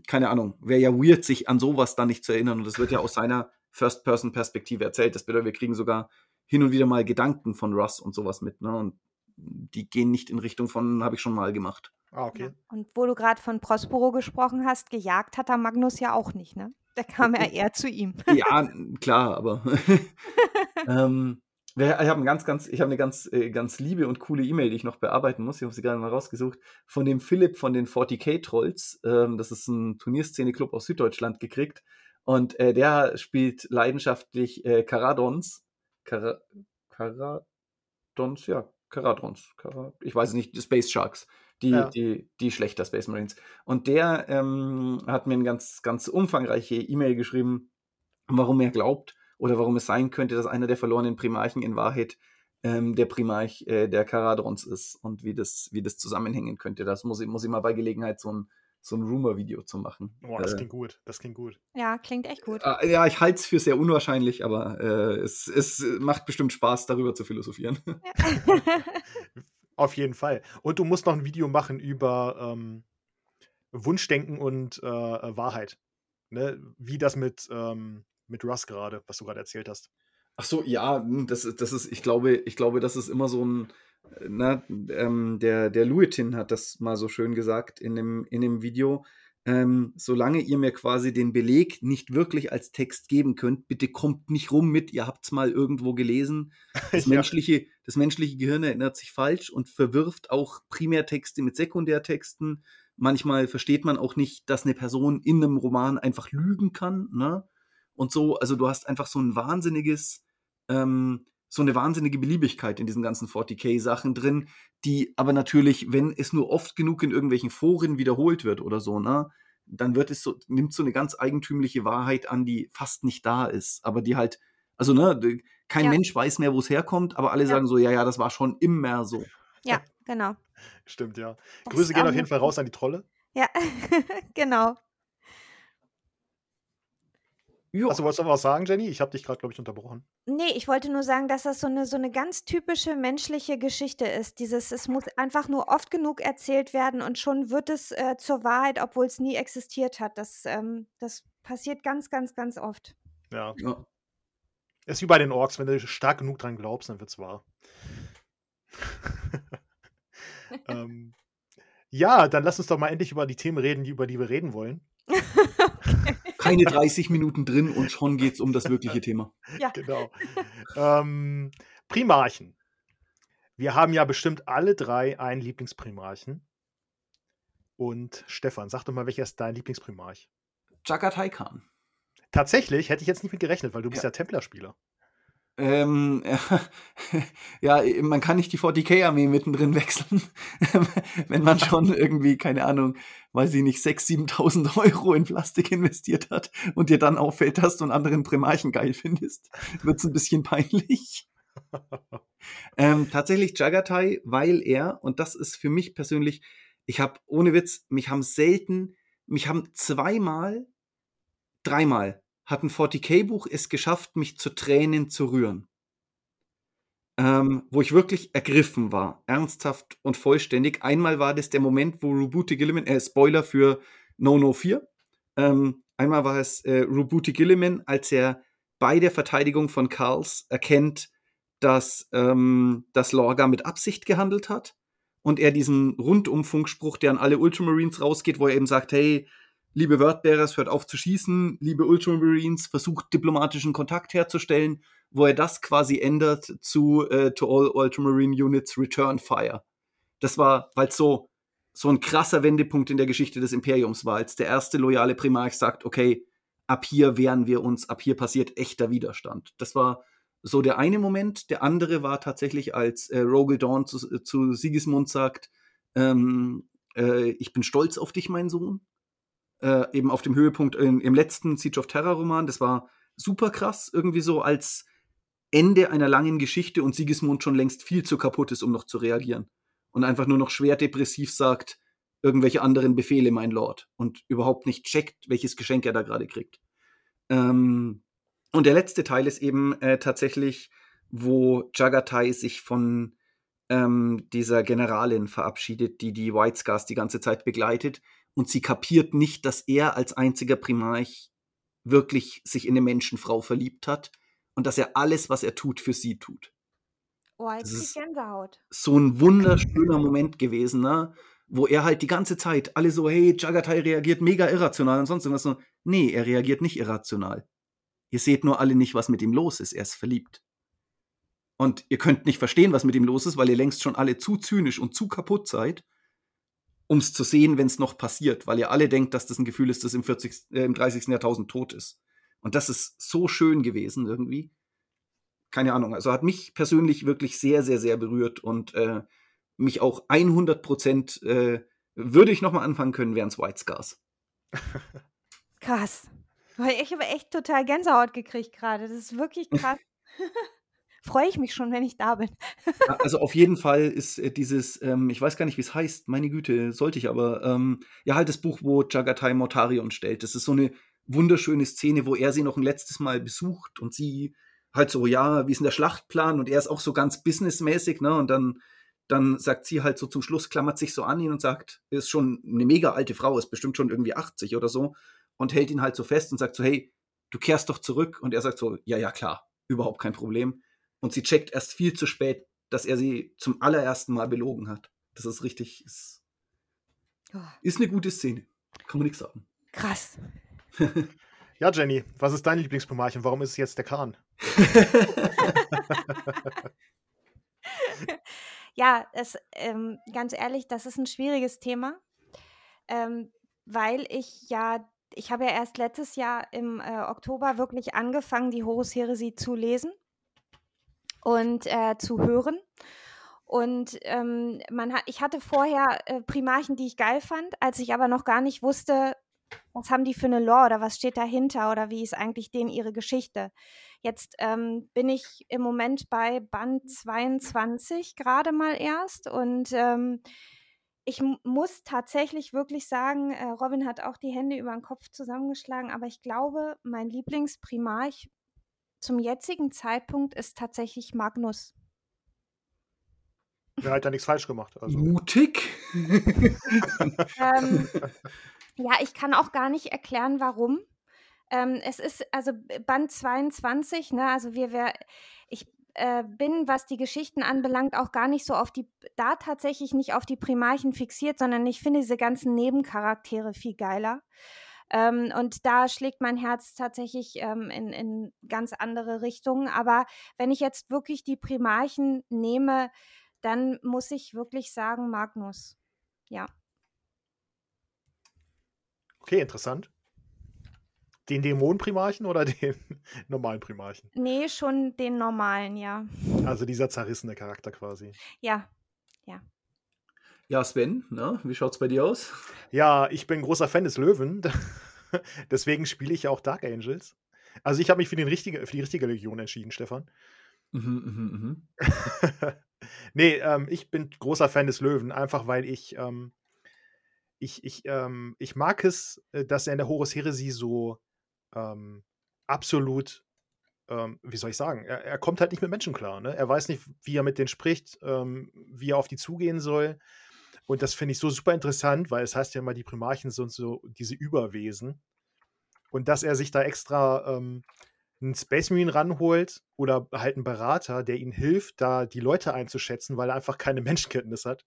keine Ahnung, wäre ja weird, sich an sowas dann nicht zu erinnern. Und das wird ja aus seiner First-Person-Perspektive erzählt. Das bedeutet, wir kriegen sogar hin und wieder mal Gedanken von Russ und sowas mit. Ne? Und die gehen nicht in Richtung von, habe ich schon mal gemacht. Ah, okay. Und wo du gerade von Prospero gesprochen hast, gejagt hat er Magnus ja auch nicht, ne? Da kam er eher zu ihm. ja, [laughs] klar, aber [laughs] ähm, ich habe ganz, ganz, ich habe eine ganz, äh, ganz liebe und coole E-Mail, die ich noch bearbeiten muss. Ich habe sie gerade mal rausgesucht. Von dem Philipp von den 40k Trolls. Ähm, das ist ein Turnierszene-Club aus Süddeutschland gekriegt. Und äh, der spielt leidenschaftlich äh, Caradons. Cara Caradons, ja, Caradons. Carad ich weiß nicht, Space Sharks. Die, ja. die, die schlechter Space Marines. Und der ähm, hat mir eine ganz, ganz umfangreiche E-Mail geschrieben, warum er glaubt, oder warum es sein könnte, dass einer der verlorenen Primarchen in Wahrheit ähm, der Primarch äh, der Karadrons ist und wie das, wie das zusammenhängen könnte. Das muss ich, muss ich mal bei Gelegenheit so ein, so ein Rumor-Video zu machen. Boah, das äh, klingt gut. Das klingt gut. Ja, klingt echt gut. Äh, ja, ich halte es für sehr unwahrscheinlich, aber äh, es, es macht bestimmt Spaß, darüber zu philosophieren. [laughs] [laughs] Auf jeden Fall. Und du musst noch ein Video machen über ähm, Wunschdenken und äh, Wahrheit. Ne? Wie das mit ähm, mit Russ gerade, was du gerade erzählt hast. Ach so, ja, hm, das, das ist, ich glaube, ich glaube, das ist immer so ein, na, ähm, der, der Luetin hat das mal so schön gesagt in dem, in dem Video. Ähm, solange ihr mir quasi den Beleg nicht wirklich als Text geben könnt, bitte kommt nicht rum mit, ihr habt es mal irgendwo gelesen. [laughs] Das, ja. menschliche, das menschliche Gehirn erinnert sich falsch und verwirft auch Primärtexte mit Sekundärtexten. Manchmal versteht man auch nicht, dass eine Person in einem Roman einfach lügen kann. Ne? und so. Also du hast einfach so ein wahnsinniges ähm, so eine wahnsinnige Beliebigkeit in diesen ganzen 40k-Sachen drin, die aber natürlich, wenn es nur oft genug in irgendwelchen Foren wiederholt wird oder so, ne, dann wird es so, nimmt so eine ganz eigentümliche Wahrheit an, die fast nicht da ist, aber die halt, also ne, kein ja. Mensch weiß mehr, wo es herkommt, aber alle ja. sagen so, ja, ja, das war schon immer so. Ja, genau. Stimmt, ja. Das Grüße gehen auf jeden Fall raus an die Trolle. Ja, [laughs] genau. Jo. Also wolltest du was sagen, Jenny? Ich habe dich gerade, glaube ich, unterbrochen. Nee, ich wollte nur sagen, dass das so eine, so eine ganz typische menschliche Geschichte ist. Dieses, es muss einfach nur oft genug erzählt werden und schon wird es äh, zur Wahrheit, obwohl es nie existiert hat. Das, ähm, das passiert ganz, ganz, ganz oft. Ja. ja. Ist wie bei den Orks, wenn du stark genug dran glaubst, dann wird es wahr. [laughs] ähm, ja, dann lass uns doch mal endlich über die Themen reden, die, über die wir reden wollen. [laughs] okay keine 30 Minuten drin und schon geht es um das wirkliche Thema. Ja. Genau. ähm, Primarchen. Wir haben ja bestimmt alle drei einen Lieblingsprimarchen. Und Stefan, sag doch mal, welcher ist dein Lieblingsprimarch? Jagatai Khan. Tatsächlich, hätte ich jetzt nicht mit gerechnet, weil du bist ja, ja Templerspieler. Ähm, [laughs] ja, man kann nicht die 40k-Armee mittendrin [laughs] wechseln, wenn man schon irgendwie, keine Ahnung, weiß ich nicht, 6.000, 7.000 Euro in Plastik investiert hat und dir dann auffällt, dass du einen anderen Primarchen geil findest, wird es ein bisschen peinlich. [laughs] ähm, tatsächlich Jagatai, weil er, und das ist für mich persönlich, ich habe ohne Witz, mich haben selten, mich haben zweimal, dreimal hat ein 40k-Buch es geschafft, mich zu Tränen zu rühren. Ähm, wo ich wirklich ergriffen war, ernsthaft und vollständig. Einmal war das der Moment, wo Rubuti Gilliman, äh, Spoiler für No No 4, ähm, einmal war es äh, Rubuti Gilliman, als er bei der Verteidigung von Karls erkennt, dass ähm, das Lorga mit Absicht gehandelt hat und er diesen Rundumfunkspruch, der an alle Ultramarines rausgeht, wo er eben sagt, hey, liebe Wordbearers, hört auf zu schießen, liebe Ultramarines, versucht diplomatischen Kontakt herzustellen, wo er das quasi ändert zu uh, To all Ultramarine Units Return Fire. Das war, weil so, so ein krasser Wendepunkt in der Geschichte des Imperiums war, als der erste loyale Primarch sagt, okay, ab hier wehren wir uns, ab hier passiert echter Widerstand. Das war so der eine Moment. Der andere war tatsächlich, als äh, Rogel Dawn zu, zu Sigismund sagt, ähm, äh, ich bin stolz auf dich, mein Sohn äh, eben auf dem Höhepunkt in, im letzten Siege of Terror Roman. Das war super krass, irgendwie so als Ende einer langen Geschichte und Sigismund schon längst viel zu kaputt ist, um noch zu reagieren. Und einfach nur noch schwer depressiv sagt, irgendwelche anderen Befehle, mein Lord. Und überhaupt nicht checkt, welches Geschenk er da gerade kriegt. Ähm, und der letzte Teil ist eben äh, tatsächlich, wo Jagatai sich von ähm, dieser Generalin verabschiedet, die die White Scars die ganze Zeit begleitet und sie kapiert nicht, dass er als einziger Primarch wirklich sich in eine Menschenfrau verliebt hat und dass er alles, was er tut, für sie tut. Oh, jetzt ist Gänsehaut. So ein wunderschöner Moment gewesen, ne? wo er halt die ganze Zeit alle so, hey, Jagatai reagiert mega irrational und sonst irgendwas so. Nee, er reagiert nicht irrational. Ihr seht nur alle nicht, was mit ihm los ist. Er ist verliebt. Und ihr könnt nicht verstehen, was mit ihm los ist, weil ihr längst schon alle zu zynisch und zu kaputt seid, um es zu sehen, wenn es noch passiert, weil ihr alle denkt, dass das ein Gefühl ist, das im, 40, äh, im 30. Jahrtausend tot ist. Und das ist so schön gewesen irgendwie. Keine Ahnung. Also hat mich persönlich wirklich sehr, sehr, sehr berührt und äh, mich auch 100 Prozent äh, würde ich nochmal anfangen können, wären es White Scars. [laughs] Krass. Ich habe echt total Gänsehaut gekriegt gerade. Das ist wirklich krass. [laughs] freue ich mich schon, wenn ich da bin. also auf jeden Fall ist äh, dieses, ähm, ich weiß gar nicht, wie es heißt, meine Güte, sollte ich aber, ähm, ja, halt das Buch, wo Jagatai Mortarion stellt. Das ist so eine wunderschöne Szene, wo er sie noch ein letztes Mal besucht und sie halt so, ja, wie ist denn der Schlachtplan? Und er ist auch so ganz businessmäßig, ne? Und dann, dann sagt sie halt so zum Schluss, klammert sich so an ihn und sagt, ist schon eine mega alte Frau, ist bestimmt schon irgendwie 80 oder so und hält ihn halt so fest und sagt so, hey, du kehrst doch zurück. Und er sagt so, ja, ja, klar, überhaupt kein Problem. Und sie checkt erst viel zu spät, dass er sie zum allerersten Mal belogen hat. Das ist richtig, ist, oh. ist eine gute Szene. Kann man nichts sagen. Krass. [laughs] ja, Jenny, was ist dein Lieblingsprimarchen? Warum ist es jetzt der Kahn? [laughs] ja, es, ähm, ganz ehrlich, das ist ein schwieriges Thema, ähm, weil ich ja, ich habe ja erst letztes Jahr im äh, Oktober wirklich angefangen, die Horus Heresie zu lesen. Und äh, zu hören. Und ähm, man hat, ich hatte vorher äh, Primarchen, die ich geil fand, als ich aber noch gar nicht wusste, was haben die für eine Lore oder was steht dahinter oder wie ist eigentlich denen ihre Geschichte. Jetzt ähm, bin ich im Moment bei Band 22 gerade mal erst und ähm, ich muss tatsächlich wirklich sagen, äh, Robin hat auch die Hände über den Kopf zusammengeschlagen, aber ich glaube, mein Lieblingsprimarch zum jetzigen Zeitpunkt ist tatsächlich Magnus. Er hat ja nichts falsch gemacht. Also. Mutig. [laughs] ähm, [laughs] ja, ich kann auch gar nicht erklären, warum. Ähm, es ist also Band 22, ne, also wir, wir ich äh, bin, was die Geschichten anbelangt, auch gar nicht so auf die, da tatsächlich nicht auf die Primarchen fixiert, sondern ich finde diese ganzen Nebencharaktere viel geiler. Ähm, und da schlägt mein Herz tatsächlich ähm, in, in ganz andere Richtungen. Aber wenn ich jetzt wirklich die Primarchen nehme, dann muss ich wirklich sagen Magnus. Ja. Okay, interessant. Den Dämonenprimarchen oder [laughs] den normalen Primarchen? Nee, schon den normalen, ja. Also dieser zerrissene Charakter quasi. Ja, ja. Ja, Sven, ne? wie schaut's bei dir aus? Ja, ich bin großer Fan des Löwen. [laughs] Deswegen spiele ich ja auch Dark Angels. Also ich habe mich für, den richtige, für die richtige Legion entschieden, Stefan. Mhm, mh, mh. [laughs] nee, ähm, ich bin großer Fan des Löwen, einfach weil ich, ähm, ich, ich, ähm, ich mag es, äh, dass er in der Horus Heresie so ähm, absolut, ähm, wie soll ich sagen, er, er, kommt halt nicht mit Menschen klar. Ne? Er weiß nicht, wie er mit denen spricht, ähm, wie er auf die zugehen soll. Und das finde ich so super interessant, weil es heißt ja immer, die Primarchen sind so diese Überwesen. Und dass er sich da extra ähm, einen Space Marine ranholt oder halt einen Berater, der ihnen hilft, da die Leute einzuschätzen, weil er einfach keine [laughs] Menschenkenntnis hat.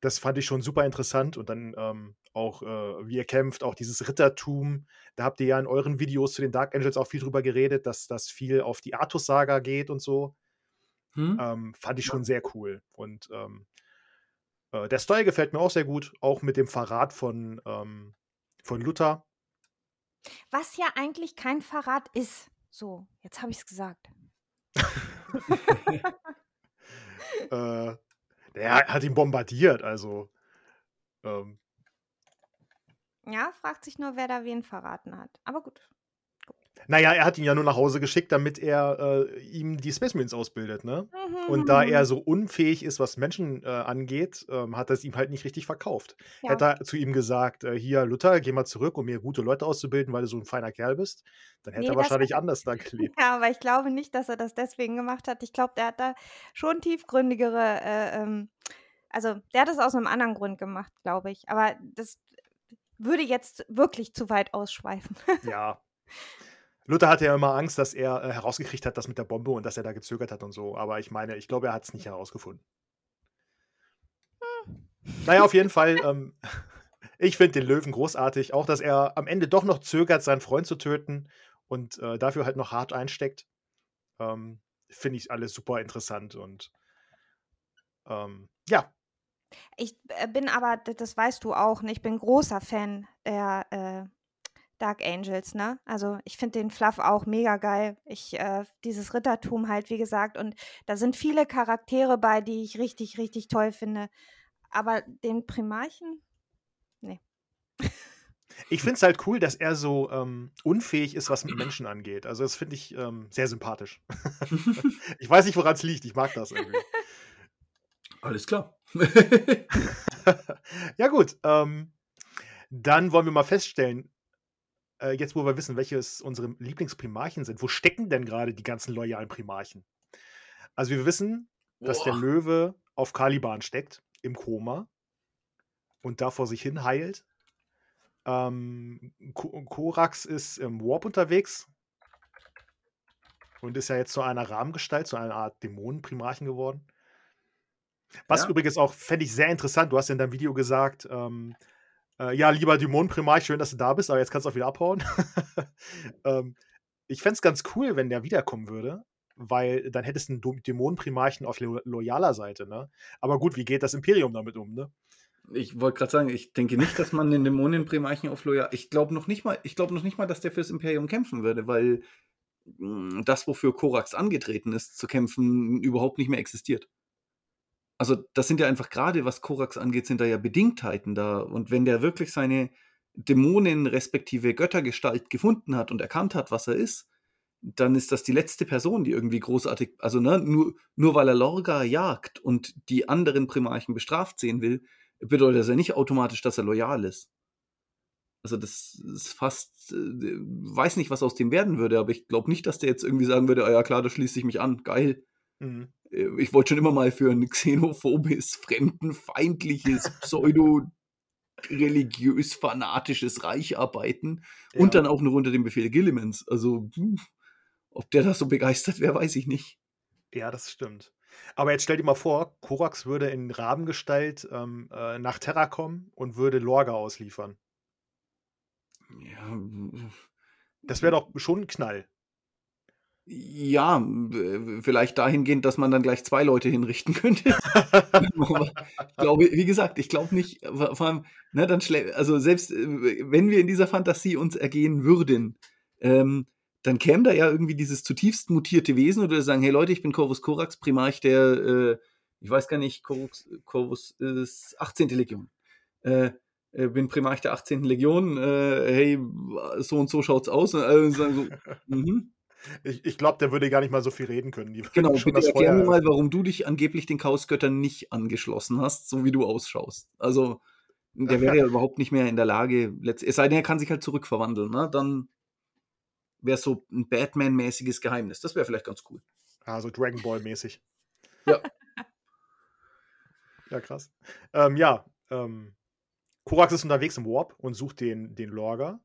Das fand ich schon super interessant und dann ähm, auch, äh, wie er kämpft, auch dieses Rittertum. Da habt ihr ja in euren Videos zu den Dark Angels auch viel drüber geredet, dass das viel auf die Artus-Saga geht und so. Hm? Ähm, fand ich schon sehr cool. Und ähm, äh, der Style gefällt mir auch sehr gut, auch mit dem Verrat von, ähm, von Luther. Was ja eigentlich kein Verrat ist. So, jetzt habe ich es gesagt. [laughs] äh, der hat ihn bombardiert, also. Ähm. Ja, fragt sich nur, wer da wen verraten hat. Aber gut. Naja, er hat ihn ja nur nach Hause geschickt, damit er äh, ihm die Space Marines ausbildet, ne? Mhm. Und da er so unfähig ist, was Menschen äh, angeht, ähm, hat er es ihm halt nicht richtig verkauft. Ja. Hätte er zu ihm gesagt, äh, hier, Luther, geh mal zurück, um mir gute Leute auszubilden, weil du so ein feiner Kerl bist, dann hätte nee, er wahrscheinlich anders da [laughs] gelebt. Ja, aber ich glaube nicht, dass er das deswegen gemacht hat. Ich glaube, der hat da schon tiefgründigere, äh, ähm, also der hat das aus einem anderen Grund gemacht, glaube ich. Aber das würde jetzt wirklich zu weit ausschweifen. Ja. [laughs] [laughs] Luther hatte ja immer Angst, dass er äh, herausgekriegt hat, das mit der Bombe und dass er da gezögert hat und so. Aber ich meine, ich glaube, er hat es nicht herausgefunden. Hm. Naja, auf jeden [laughs] Fall. Ähm, ich finde den Löwen großartig. Auch, dass er am Ende doch noch zögert, seinen Freund zu töten und äh, dafür halt noch hart einsteckt. Ähm, finde ich alles super interessant und ähm, ja. Ich äh, bin aber, das weißt du auch, ne? ich bin großer Fan der äh, Dark Angels, ne? Also ich finde den Fluff auch mega geil. Ich, äh, dieses Rittertum halt, wie gesagt, und da sind viele Charaktere bei, die ich richtig, richtig toll finde. Aber den Primarchen, nee. Ich finde es halt cool, dass er so ähm, unfähig ist, was mit Menschen angeht. Also das finde ich ähm, sehr sympathisch. [laughs] ich weiß nicht, woran es liegt. Ich mag das irgendwie. Alles klar. [laughs] ja gut. Ähm, dann wollen wir mal feststellen, äh, jetzt wo wir wissen, welches unsere Lieblingsprimarchen sind, wo stecken denn gerade die ganzen loyalen Primarchen? Also wir wissen, dass der Löwe auf Caliban steckt, im Koma und da vor sich hin heilt. Ähm, Korax ist im Warp unterwegs und ist ja jetzt zu einer Rahmengestalt, zu einer Art Dämonenprimarchen geworden. Was ja. übrigens auch, fände ich sehr interessant, du hast in deinem Video gesagt, ähm, äh, ja, lieber Dämon Primarch, schön, dass du da bist, aber jetzt kannst du auch wieder abhauen. [laughs] ähm, ich fände es ganz cool, wenn der wiederkommen würde, weil dann hättest du einen Dämonenprimarchen auf lo loyaler Seite, ne? Aber gut, wie geht das Imperium damit um, ne? Ich wollte gerade sagen, ich denke nicht, dass man den Dämonenprimarchen auf loyal. Ich glaube noch nicht mal, ich glaube noch nicht mal, dass der fürs Imperium kämpfen würde, weil mm, das, wofür Korax angetreten ist, zu kämpfen, überhaupt nicht mehr existiert. Also, das sind ja einfach gerade, was Korax angeht, sind da ja Bedingtheiten da. Und wenn der wirklich seine Dämonen respektive Göttergestalt gefunden hat und erkannt hat, was er ist, dann ist das die letzte Person, die irgendwie großartig, also ne, nur, nur weil er Lorga jagt und die anderen Primarchen bestraft sehen will, bedeutet das ja nicht automatisch, dass er loyal ist. Also das ist fast, äh, weiß nicht, was aus dem werden würde, aber ich glaube nicht, dass der jetzt irgendwie sagen würde, ah ja klar, da schließe ich mich an, geil. Mhm. Äh, ich wollte schon immer mal für ein xenophobes, fremdenfeindliches, [laughs] pseudo religiös fanatisches Reich arbeiten ja. und dann auch noch unter dem Befehl Gillimans. Also, ob der da so begeistert wäre, weiß ich nicht. Ja, das stimmt. Aber jetzt stell dir mal vor, Korax würde in Rabengestalt ähm, äh, nach Terra kommen und würde Lorga ausliefern. Ja. Das wäre doch schon ein Knall. Ja, vielleicht dahingehend, dass man dann gleich zwei Leute hinrichten [laughs] könnte. ich glaube, wie gesagt, ich glaube nicht, vor allem, ne, dann also selbst äh, wenn wir in dieser Fantasie uns ergehen würden, ähm, dann käme da ja irgendwie dieses zutiefst mutierte Wesen oder sagen, hey Leute, ich bin Corvus Corax, Primarch der, äh, ich weiß gar nicht, Corvus, Corvus ist 18. Legion. Äh, äh, bin Primarch der 18. Legion, äh, hey, so und so schaut's aus. Und alle sagen so, [laughs] mhm. Ich, ich glaube, der würde gar nicht mal so viel reden können. Die genau, bitte erklär mir mal, warum du dich angeblich den Chaosgöttern nicht angeschlossen hast, so wie du ausschaust. Also, der wäre ja [laughs] überhaupt nicht mehr in der Lage, es sei denn, er kann sich halt zurückverwandeln, ne? Dann wäre es so ein Batman-mäßiges Geheimnis. Das wäre vielleicht ganz cool. Also Dragon Ball-mäßig. [laughs] Ja. ja, krass. Ähm, ja, ähm, Korax ist unterwegs im Warp und sucht den, den Lorga.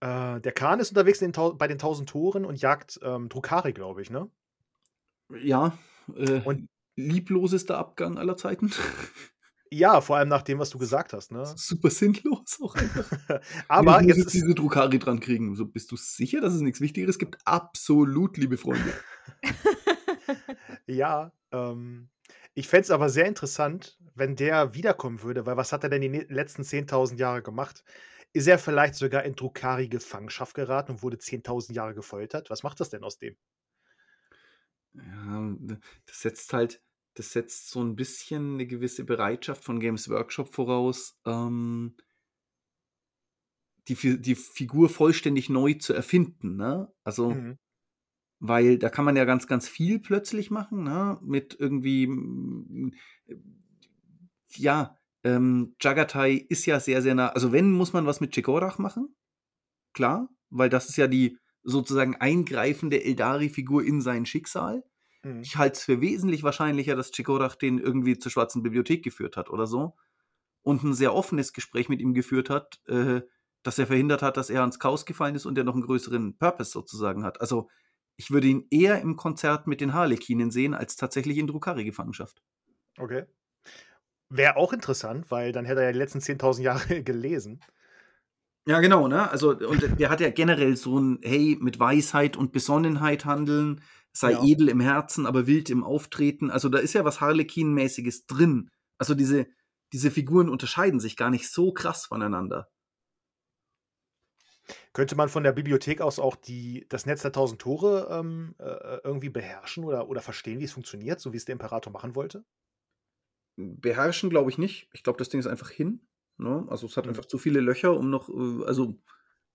Äh, der Khan ist unterwegs den bei den Tausend Toren und jagt ähm, Drukari, glaube ich, ne? Ja. Äh, und lieblosester Abgang aller Zeiten. Ja, vor allem nach dem, was du gesagt hast, ne? Super sinnlos auch einfach. [laughs] Aber jetzt ist diese Drukari dran kriegen. So, bist du sicher, dass es nichts Wichtigeres gibt? Absolut, liebe Freunde. [laughs] ja, ähm, ich fände es aber sehr interessant, wenn der wiederkommen würde, weil was hat er denn die letzten 10.000 Jahre gemacht? Ist er vielleicht sogar in Drukari-Gefangenschaft geraten und wurde 10.000 Jahre gefoltert? Was macht das denn aus dem? Ja, das setzt halt, das setzt so ein bisschen eine gewisse Bereitschaft von Games Workshop voraus, ähm, die, die Figur vollständig neu zu erfinden. Ne? Also, mhm. weil da kann man ja ganz, ganz viel plötzlich machen, ne? mit irgendwie, ja, ähm, Jagatai ist ja sehr, sehr nah. Also, wenn, muss man was mit Chegorach machen. Klar, weil das ist ja die sozusagen eingreifende Eldari-Figur in sein Schicksal. Mhm. Ich halte es für wesentlich wahrscheinlicher, dass Chegorach den irgendwie zur Schwarzen Bibliothek geführt hat oder so. Und ein sehr offenes Gespräch mit ihm geführt hat, äh, dass er verhindert hat, dass er ans Chaos gefallen ist und er noch einen größeren Purpose sozusagen hat. Also, ich würde ihn eher im Konzert mit den Harlekinen sehen, als tatsächlich in Drukari-Gefangenschaft. Okay. Wäre auch interessant, weil dann hätte er ja die letzten 10.000 Jahre [laughs] gelesen. Ja, genau, ne? Also, und der hat ja generell so ein, hey, mit Weisheit und Besonnenheit handeln, sei ja. edel im Herzen, aber wild im Auftreten. Also, da ist ja was Harlequin-mäßiges drin. Also, diese, diese Figuren unterscheiden sich gar nicht so krass voneinander. Könnte man von der Bibliothek aus auch die, das Netz der tausend Tore ähm, äh, irgendwie beherrschen oder, oder verstehen, wie es funktioniert, so wie es der Imperator machen wollte? Beherrschen glaube ich nicht. Ich glaube, das Ding ist einfach hin. Ne? Also es hat mhm. einfach zu viele Löcher, um noch, äh, also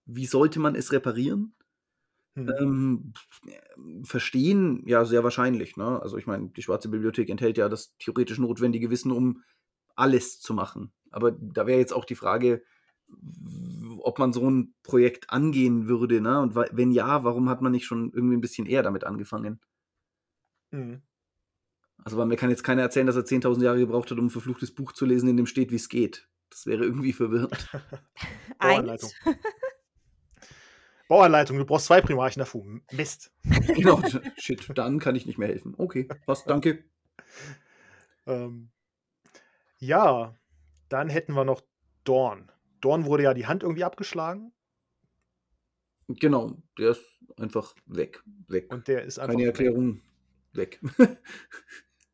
wie sollte man es reparieren? Mhm. Ähm, verstehen, ja, sehr wahrscheinlich. Ne? Also ich meine, die Schwarze Bibliothek enthält ja das theoretisch notwendige Wissen, um alles zu machen. Aber da wäre jetzt auch die Frage, ob man so ein Projekt angehen würde, ne? Und wenn ja, warum hat man nicht schon irgendwie ein bisschen eher damit angefangen? Mhm. Also, weil mir kann jetzt keiner erzählen, dass er 10.000 Jahre gebraucht hat, um ein verfluchtes Buch zu lesen, in dem steht, wie es geht. Das wäre irgendwie verwirrend. [laughs] Bauanleitung. [laughs] Bauanleitung, du brauchst zwei Primarchen dafür. Mist. [laughs] genau, shit, dann kann ich nicht mehr helfen. Okay, passt, danke. Ähm, ja, dann hätten wir noch Dorn. Dorn wurde ja die Hand irgendwie abgeschlagen. Genau, der ist einfach weg. weg. Und der ist einfach. Keine Erklärung, weg.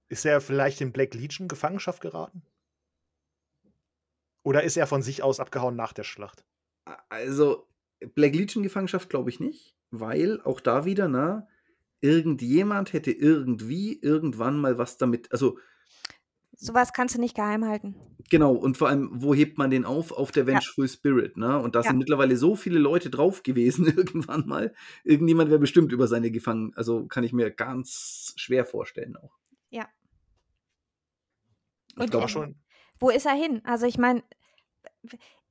Ist er vielleicht in Black Legion Gefangenschaft geraten? Oder ist er von sich aus abgehauen nach der Schlacht? Also, Black Legion Gefangenschaft glaube ich nicht. weil auch da wieder, ne, irgendjemand hätte irgendwie irgendwann mal was damit, also Sowas kannst du nicht geheim halten. Genau, und vor allem, wo hebt man den auf? Auf der Ja. Vengeful Spirit, ne? Und da Ja. sind mittlerweile so viele Leute drauf gewesen [laughs] irgendwann mal. Irgendjemand wäre bestimmt über seine gefangen. Also kann ich mir ganz schwer vorstellen auch. Ja. Ich glaube schon. Wo ist er hin? Also ich meine,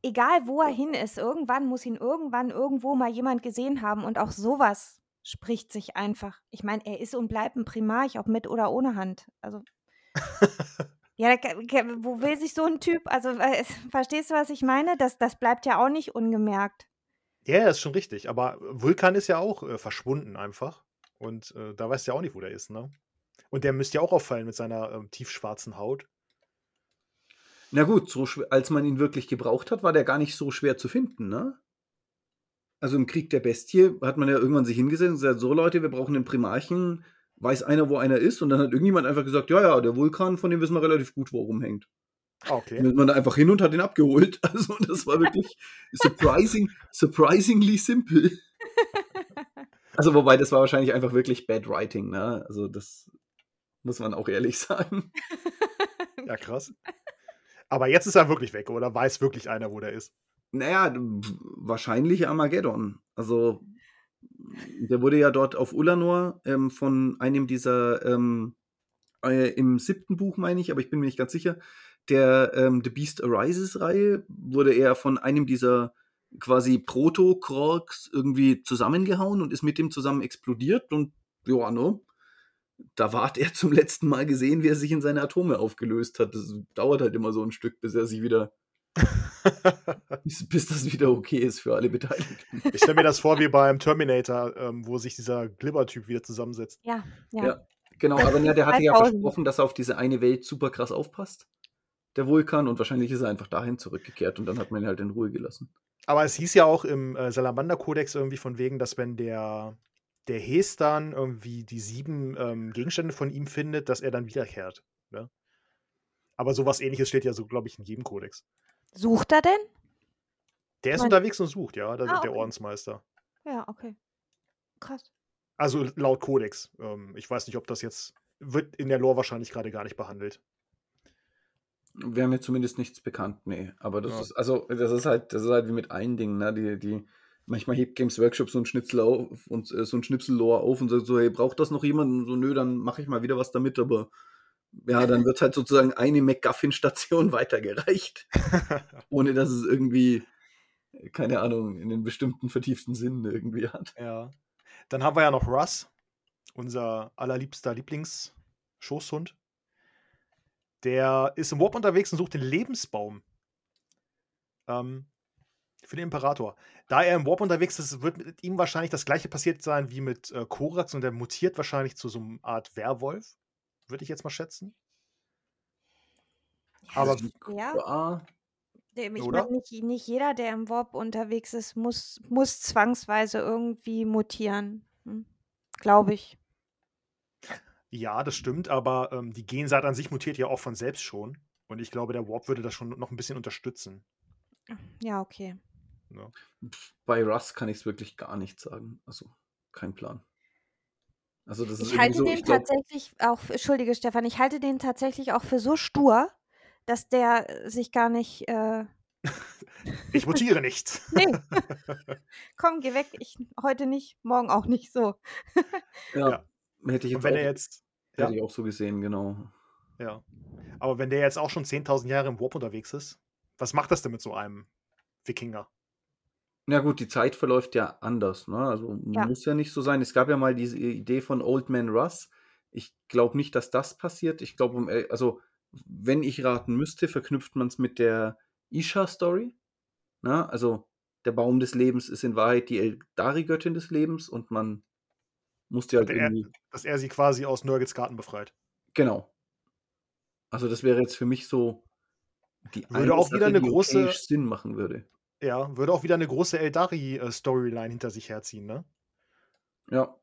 egal wo er hin ist, irgendwann muss ihn irgendwann irgendwo mal jemand gesehen haben und auch sowas spricht sich einfach. Ich meine, er ist und bleibt ein Primarch, ob mit oder ohne Hand. Also [laughs] ja, wo will sich so ein Typ, also äh, verstehst du, was ich meine? Das, das bleibt ja auch nicht ungemerkt. Ja, ja, ist schon richtig. Aber Vulkan ist ja auch äh, verschwunden einfach. Und äh, da weißt du ja auch nicht, wo der ist, ne? Und der müsste ja auch auffallen mit seiner ähm, tiefschwarzen Haut. Na gut, so als man ihn wirklich gebraucht hat, war der gar nicht so schwer zu finden, ne? Also im Krieg der Bestie hat man ja irgendwann sich hingesetzt und gesagt, so Leute, wir brauchen einen Primarchen, weiß einer, wo einer ist? Und dann hat irgendjemand einfach gesagt, ja, ja, der Vulkan, von dem wissen wir relativ gut, wo er rumhängt. Ah, okay. Dann ist man da einfach hin und hat ihn abgeholt. [laughs] Also das war wirklich surprising, surprisingly simple. [laughs] Also wobei, das war wahrscheinlich einfach wirklich bad writing, ne? Also das muss man auch ehrlich [laughs] sagen. Ja, krass. Aber jetzt ist er wirklich weg, oder weiß wirklich einer, wo der ist? Naja, wahrscheinlich Armageddon. Also der wurde ja dort auf Ulanor ähm, von einem dieser, ähm, äh, im siebten Buch meine ich, aber ich bin mir nicht ganz sicher, der ähm, The Beast Arises Reihe, wurde er von einem dieser quasi Proto-Krorks irgendwie zusammengehauen und ist mit dem zusammen explodiert und ja, ne? Da ward er zum letzten Mal gesehen, wie er sich in seine Atome aufgelöst hat. Das dauert halt immer so ein Stück, bis er sich wieder, [laughs] bis, bis das wieder okay ist für alle Beteiligten. Ich stelle mir das vor wie beim Terminator, ähm, wo sich dieser Glibber-Typ wieder zusammensetzt. Ja, ja. Ja. Genau, aber ja, der hatte ja 3000. versprochen, dass er auf diese eine Welt super krass aufpasst. Der Vulkan und wahrscheinlich ist er einfach dahin zurückgekehrt und dann hat man ihn halt in Ruhe gelassen. Aber es hieß ja auch im äh, Salamander-Kodex irgendwie von wegen, dass wenn der, der Hestan irgendwie die sieben ähm, Gegenstände von ihm findet, dass er dann wiederkehrt. Ne? Aber sowas ähnliches steht ja so, glaube ich, in jedem Kodex. Sucht er denn? Der ist Mein- unterwegs und sucht, ja, der, Ah, der okay. Ordensmeister. Ja, okay. Krass. Also laut Kodex. Ähm, ich weiß nicht, ob das jetzt wird in der Lore wahrscheinlich gerade gar nicht behandelt. Wäre mir zumindest nichts bekannt, nee. Aber das Ja. ist, also, das ist halt, das ist halt wie mit allen Dingen, ne? Die, die, manchmal hebt Games Workshop so ein Schnitzel auf und äh, so ein Schnipsellore auf und sagt so, hey, braucht das noch jemand? Und so, nö, dann mache ich mal wieder was damit, aber ja, dann wird halt sozusagen eine MacGuffin-Station [laughs] weitergereicht, [laughs] ohne dass es irgendwie, keine Ahnung, in den bestimmten vertieften Sinn irgendwie hat. Ja. Dann haben wir ja noch Russ, unser allerliebster Lieblings-Schoßhund. Der ist im Warp unterwegs und sucht den Lebensbaum. Ähm, für den Imperator. Da er im Warp unterwegs ist, wird mit ihm wahrscheinlich das gleiche passiert sein wie mit äh, Korax und der mutiert wahrscheinlich zu so einer Art Werwolf. Würde ich jetzt mal schätzen. Aber Ja, Ja, dem- ich Oder? meine, nicht, nicht jeder, der im Warp unterwegs ist, muss, muss zwangsweise irgendwie mutieren. Hm? Glaube ich. ja, das stimmt, aber ähm, die Gensaat an sich mutiert ja auch von selbst schon. Und ich glaube, der Warp würde das schon noch ein bisschen unterstützen. Ja, okay. Pf, bei Russ kann ich es wirklich gar nicht sagen. Also, kein Plan. Also, das ist Ich halte so, den ich glaube, tatsächlich auch, für- entschuldige Stefan, ich halte den tatsächlich auch für so stur, dass der äh, sich gar nicht, äh, Ich mutiere nicht. [laughs] nee, komm, geh weg, ich heute nicht, morgen auch nicht so. [laughs] ja, Ja. hätte ich Und wenn auch, er jetzt. hätte Ja, ich auch so gesehen, genau. ja. Aber wenn der jetzt auch schon 10.000 Jahre im Warp unterwegs ist, was macht das denn mit so einem Wikinger? Na gut, die Zeit verläuft ja anders, ne? Also Ja. muss ja nicht so sein. Es gab ja mal diese Idee von Old Man Russ. Ich glaube nicht, dass das passiert. Ich glaube, um, el- also wenn ich raten müsste, verknüpft man es mit der Isha-Story. Ne? Also der Baum des Lebens ist in Wahrheit die Eldari-Göttin des Lebens und man musste halt Dass er, irgendwie. dass er sie quasi aus Nurgles Garten befreit. Genau. Also das wäre jetzt für mich so die Würde eine auch wieder Sache, eine die große- Sinn machen würde. Ja, würde auch wieder eine große Eldari-Storyline hinter sich herziehen, ne? Ja,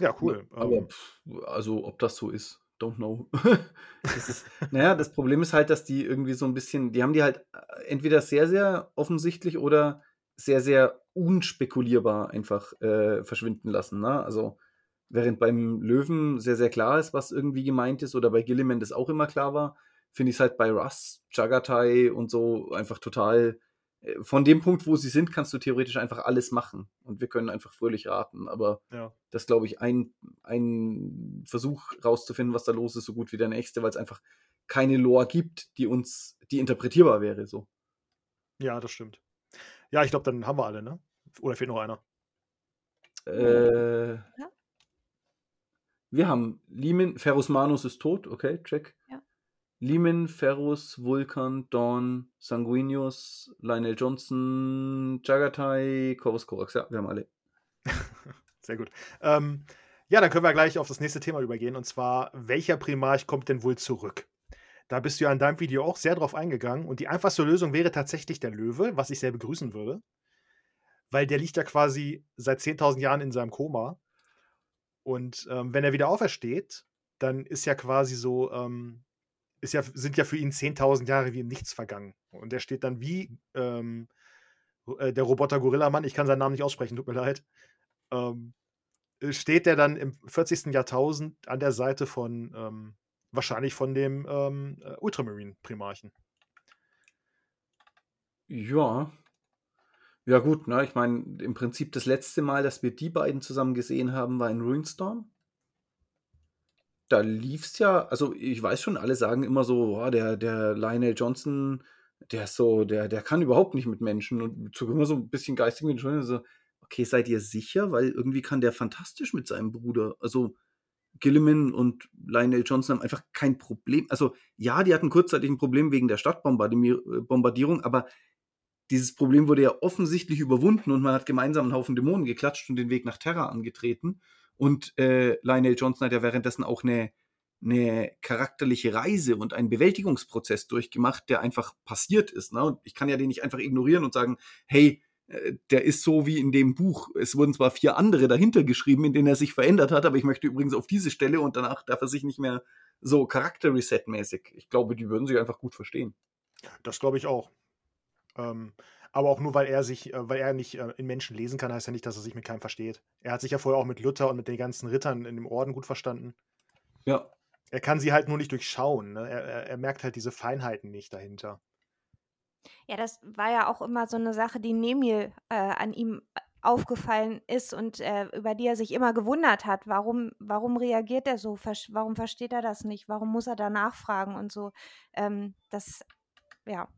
Ja, cool. Aber Ähm, pff, also, ob das so ist, don't know. [laughs] [laughs] das ist, naja, das Problem ist halt, dass die irgendwie so ein bisschen, die haben die halt äh, entweder sehr, sehr offensichtlich oder sehr, sehr unspekulierbar einfach äh, verschwinden lassen. Ne? Also während beim Löwen sehr, sehr klar ist, was irgendwie gemeint ist, oder bei Gilliman das auch immer klar war, finde ich es halt bei Russ, Jagatai und so einfach total. Äh, von dem Punkt, wo sie sind, kannst du theoretisch einfach alles machen. Und wir können einfach fröhlich raten. Aber Ja. das glaube ich, ein, ein Versuch rauszufinden, was da los ist, so gut wie der nächste, weil es einfach keine Lore gibt, die uns, die interpretierbar wäre. So. Ja, das stimmt. Ja, ich glaube, dann haben wir alle, ne? Oder fehlt noch einer? Äh, Ja. Wir haben Limin, Ferrus Manus ist tot, okay, check. Ja. Limin, Ferrus, Vulkan, Dawn, Sanguinius, Lionel Johnson, Jagatai, Corvus Corax, ja, wir haben alle. [laughs] Sehr gut. Ähm, ja, dann können wir gleich auf das nächste Thema übergehen. Und zwar, welcher Primarch kommt denn wohl zurück? Da bist du ja in deinem Video auch sehr drauf eingegangen. Und die einfachste Lösung wäre tatsächlich der Löwe, was ich sehr begrüßen würde. Weil der liegt ja quasi seit 10.000 Jahren in seinem Koma. Und ähm, wenn er wieder aufersteht, dann ist ja quasi so, ähm, ist ja, sind ja für ihn 10.000 Jahre wie im Nichts vergangen. Und er steht dann wie ähm, äh, der Roboter Gorilla-Mann, ich kann seinen Namen nicht aussprechen, tut mir leid. Ähm, äh, steht der dann im 40. Jahrtausend an der Seite von, ähm, wahrscheinlich von dem ähm, äh, Ultramarine-Primarchen. Ja. Ja, gut, ne? Ich meine, im Prinzip das letzte Mal, dass wir die beiden zusammen gesehen haben, war in Ruinstorm. Da lief's ja, also ich weiß schon, alle sagen immer so, oh, der, der Lionel Johnson, der ist so, der, der kann überhaupt nicht mit Menschen und sogar immer so ein bisschen geistig mit schon so, okay, seid ihr sicher? Weil irgendwie kann der fantastisch mit seinem Bruder. Also Gilliman und Lionel Johnson haben einfach kein Problem. Also ja, die hatten kurzzeitig ein Problem wegen der Stadtbombardierung, aber dieses Problem wurde ja offensichtlich überwunden und man hat gemeinsam einen Haufen Dämonen geklatscht und den Weg nach Terra angetreten. Und äh, Lionel Johnson hat ja währenddessen auch eine, eine charakterliche Reise und einen Bewältigungsprozess durchgemacht, der einfach passiert ist. Ne? Und ich kann ja den nicht einfach ignorieren und sagen, hey, äh, der ist so wie in dem Buch. Es wurden zwar vier andere dahinter geschrieben, in denen er sich verändert hat, aber ich möchte übrigens auf diese Stelle und danach darf er sich nicht mehr so Charakter-Reset-mäßig. Ich glaube, die würden sich einfach gut verstehen. Das glaube ich auch. Ähm, aber auch nur, weil er sich, äh, weil er nicht äh, in Menschen lesen kann, heißt ja nicht, dass er sich mit keinem versteht. Er hat sich ja vorher auch mit Luther und mit den ganzen Rittern in dem Orden gut verstanden. Ja. Er kann sie halt nur nicht durchschauen. Ne? Er, er, er merkt halt diese Feinheiten nicht dahinter. Ja, das war ja auch immer so eine Sache, die Nemil äh, an ihm aufgefallen ist und äh, über die er sich immer gewundert hat. Warum, warum reagiert er so? Versch- Warum versteht er das nicht? Warum muss er da nachfragen und so? Ähm, das, ja.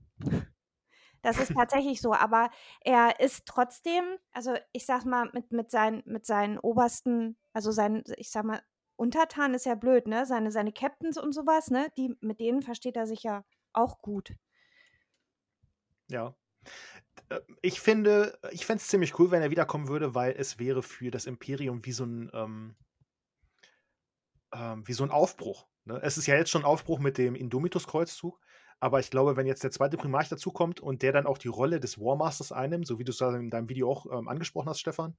Das ist [laughs] tatsächlich so, aber er ist trotzdem, also ich sag mal, mit, mit, seinen, mit seinen obersten, also seinen, ich sag mal, Untertanen ist ja blöd, ne? Seine, seine Captains und sowas, ne? Die, mit denen versteht er sich ja auch gut. Ja. Äh, Ich finde, ich fände es ziemlich cool, wenn er wiederkommen würde, weil es wäre für das Imperium wie so ein, ähm, ähm, wie so ein Aufbruch. Ne? Es ist ja jetzt schon ein Aufbruch mit dem Indomitus-Kreuzzug, aber ich glaube, wenn jetzt der zweite Primarch dazukommt und der dann auch die Rolle des Warmasters einnimmt, so wie du es da in deinem Video auch ähm, angesprochen hast, Stefan,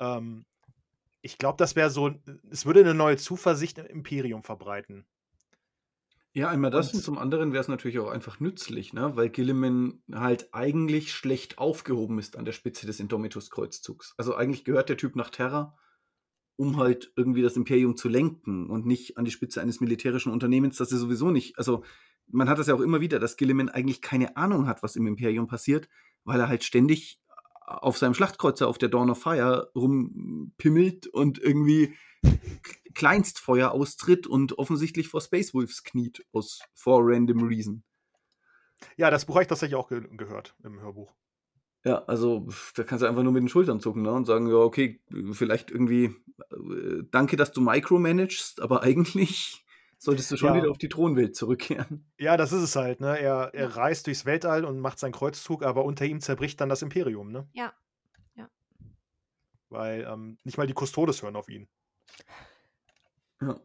ähm, ich glaube, das wäre so, es würde eine neue Zuversicht im Imperium verbreiten. Ja, einmal das und, Und- zum anderen wäre es natürlich auch einfach nützlich, ne? weil Gilliman halt eigentlich schlecht aufgehoben ist an der Spitze des Indomitus-Kreuzzugs. Also eigentlich gehört der Typ nach Terra, um halt irgendwie das Imperium zu lenken und nicht an die Spitze eines militärischen Unternehmens, das er sowieso nicht. Also man hat das ja auch immer wieder, dass Gilliman eigentlich keine Ahnung hat, was im Imperium passiert, weil er halt ständig auf seinem Schlachtkreuzer auf der Dawn of Fire rumpimmelt und irgendwie Kleinstfeuer austritt und offensichtlich vor Space Wolves kniet, aus for random reason. Ja, das Buch habe ich tatsächlich auch ge gehört im Hörbuch. Ja, also da kannst du einfach nur mit den Schultern zucken ne? und sagen, ja, okay, vielleicht irgendwie, äh, danke, dass du micromanagst, aber [laughs] eigentlich solltest du schon Ja. wieder auf die Thronwelt zurückkehren. [laughs] Ja, das ist es halt, ne? Er, er reist durchs Weltall und macht seinen Kreuzzug, aber unter ihm zerbricht dann das Imperium, ne? Ja. Ja. Weil ähm, nicht mal die Custodes hören auf ihn. Ja.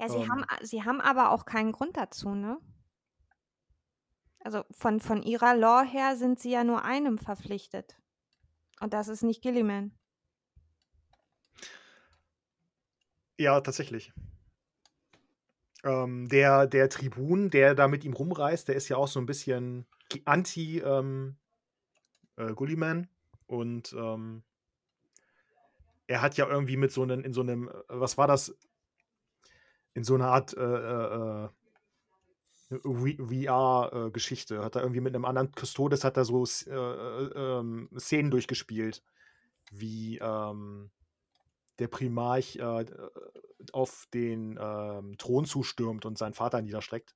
Ja, sie, haben, Ähm. a- sie haben aber auch keinen Grund dazu, ne? Also von, von ihrer Lore her sind sie ja nur einem verpflichtet. Und das ist nicht Gilliman. Ja, tatsächlich. Ähm, der, der Tribun, der da mit ihm rumreist, der ist ja auch so ein bisschen anti, ähm, äh. Und ähm, er hat ja irgendwie mit so einem, in so einem, äh, was war das? In so einer Art äh, äh, äh VR-Geschichte. Hat er irgendwie mit einem anderen Custodes hat er so äh, äh, ähm, Szenen durchgespielt, wie ähm, der Primarch äh, auf den ähm, Thron zustürmt und seinen Vater niederstreckt.